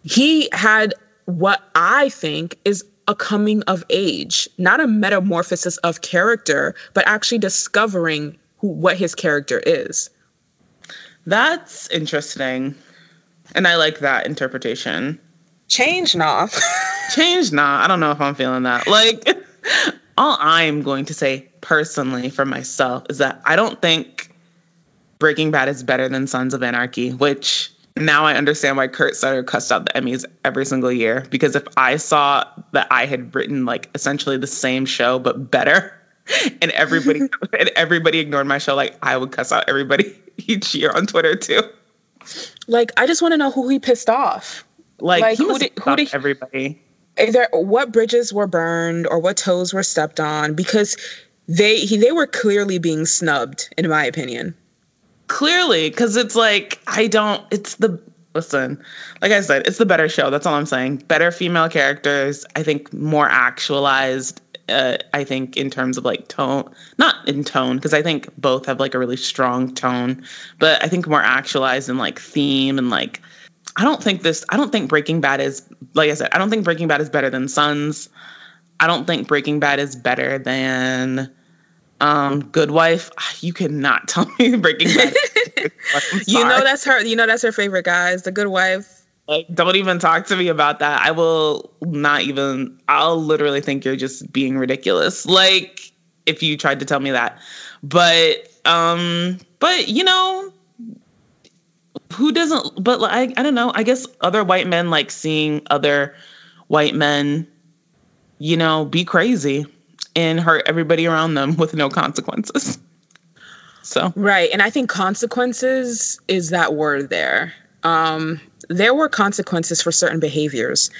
he had what I think is a coming of age, not a metamorphosis of character, but actually discovering who, what his character is. That's interesting. And I like that interpretation. Change nah. Change nah. I don't know if I'm feeling that. Like [LAUGHS] all I'm going to say personally for myself is that I don't think Breaking Bad is better than Sons of Anarchy, which now I understand why Kurt Sutter cussed out the Emmys every single year. Because if I saw that I had written like essentially the same show but better, [LAUGHS] and everybody [LAUGHS] and everybody ignored my show, like I would cuss out everybody each year on Twitter too. Like I just want to know who he pissed off. Like, like who did, who did everybody? Either what bridges were burned or what toes were stepped on because they he, they were clearly being snubbed in my opinion. Clearly, because it's like I don't. It's the listen. Like I said, it's the better show. That's all I'm saying. Better female characters. I think more actualized. Uh, I think in terms of like tone, not in tone, because I think both have like a really strong tone, but I think more actualized in like theme and like I don't think this. I don't think Breaking Bad is like I said. I don't think Breaking Bad is better than Sons. I don't think Breaking Bad is better than um Good Wife. You cannot [LAUGHS] tell me Breaking Bad. you know that's her. You know that's her favorite guys. The Good Wife. Like, don't even talk to me about that. I will not even. I'll literally think you're just being ridiculous. Like if you tried to tell me that. But um, but you know, who doesn't but like I don't know, I guess other white men like seeing other white men, you know, be crazy and hurt everybody around them [LAUGHS] with no consequences. So Right. And I think consequences is that word there. Um there were consequences for certain behaviors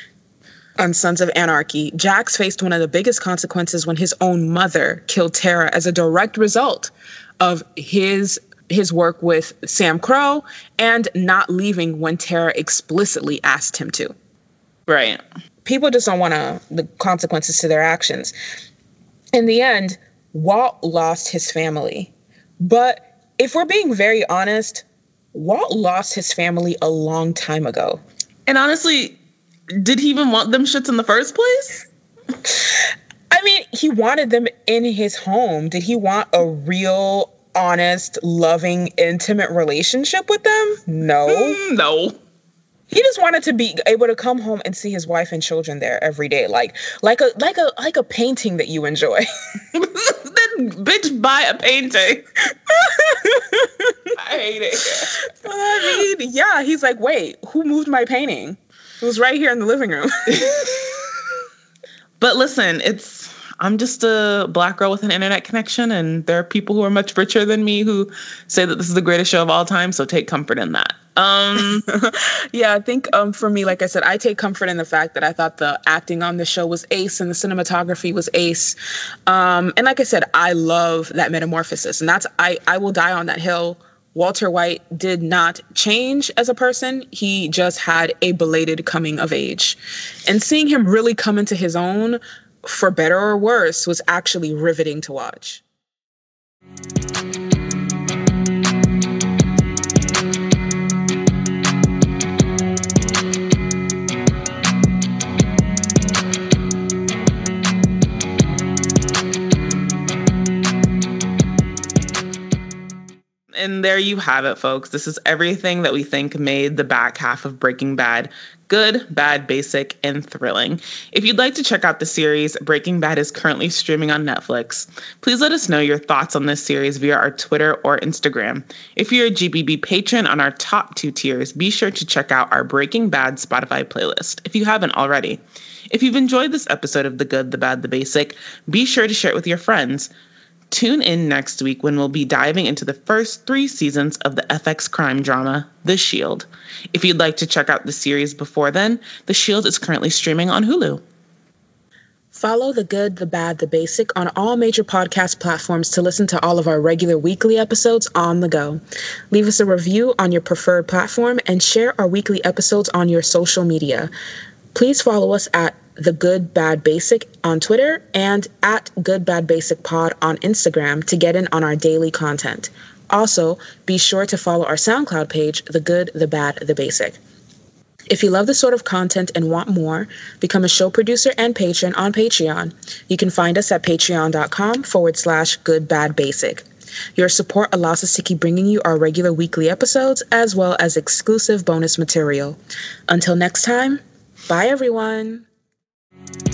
on Sons of Anarchy, Jax faced one of the biggest consequences when his own mother killed Tara as a direct result of his his work with Sam Crow and not leaving when Tara explicitly asked him to. Right. People just don't want to the consequences to their actions. In the end, Walt lost his family. But if we're being very honest, Walt lost his family a long time ago. And honestly, did he even want them shits in the first place? I mean, he wanted them in his home. Did he want a real honest, loving, intimate relationship with them? No. Mm, no. He just wanted to be able to come home and see his wife and children there every day, like like a like a like a painting that you enjoy. [LAUGHS] then bitch buy a painting. I hate it. [LAUGHS] I mean, yeah, he's like, wait, who moved my painting? It was right here in the living room. [LAUGHS] but listen, it's I'm just a black girl with an internet connection, and there are people who are much richer than me who say that this is the greatest show of all time. So take comfort in that. Um, [LAUGHS] yeah, I think um, for me, like I said, I take comfort in the fact that I thought the acting on the show was ace and the cinematography was ace. Um, and like I said, I love that metamorphosis, and that's I I will die on that hill. Walter White did not change as a person. He just had a belated coming of age. And seeing him really come into his own for better or worse, was actually riveting to watch. And there you have it, folks. This is everything that we think made the back half of Breaking Bad good, bad, basic, and thrilling. If you'd like to check out the series, Breaking Bad is currently streaming on Netflix. Please let us know your thoughts on this series via our Twitter or Instagram. If you're a GBB patron on our top two tiers, be sure to check out our Breaking Bad Spotify playlist if you haven't already. If you've enjoyed this episode of The Good, the Bad, the Basic, be sure to share it with your friends. Tune in next week when we'll be diving into the first three seasons of the FX crime drama, The Shield. If you'd like to check out the series before then, The Shield is currently streaming on Hulu. Follow The Good, the Bad, the Basic on all major podcast platforms to listen to all of our regular weekly episodes on the go. Leave us a review on your preferred platform and share our weekly episodes on your social media. Please follow us at the Good Bad Basic on Twitter and at Good Bad Basic Pod on Instagram to get in on our daily content. Also, be sure to follow our SoundCloud page, The Good, the Bad, the Basic. If you love this sort of content and want more, become a show producer and patron on Patreon. You can find us at patreon.com forward slash good bad basic. Your support allows us to keep bringing you our regular weekly episodes as well as exclusive bonus material. Until next time, bye everyone. Thank you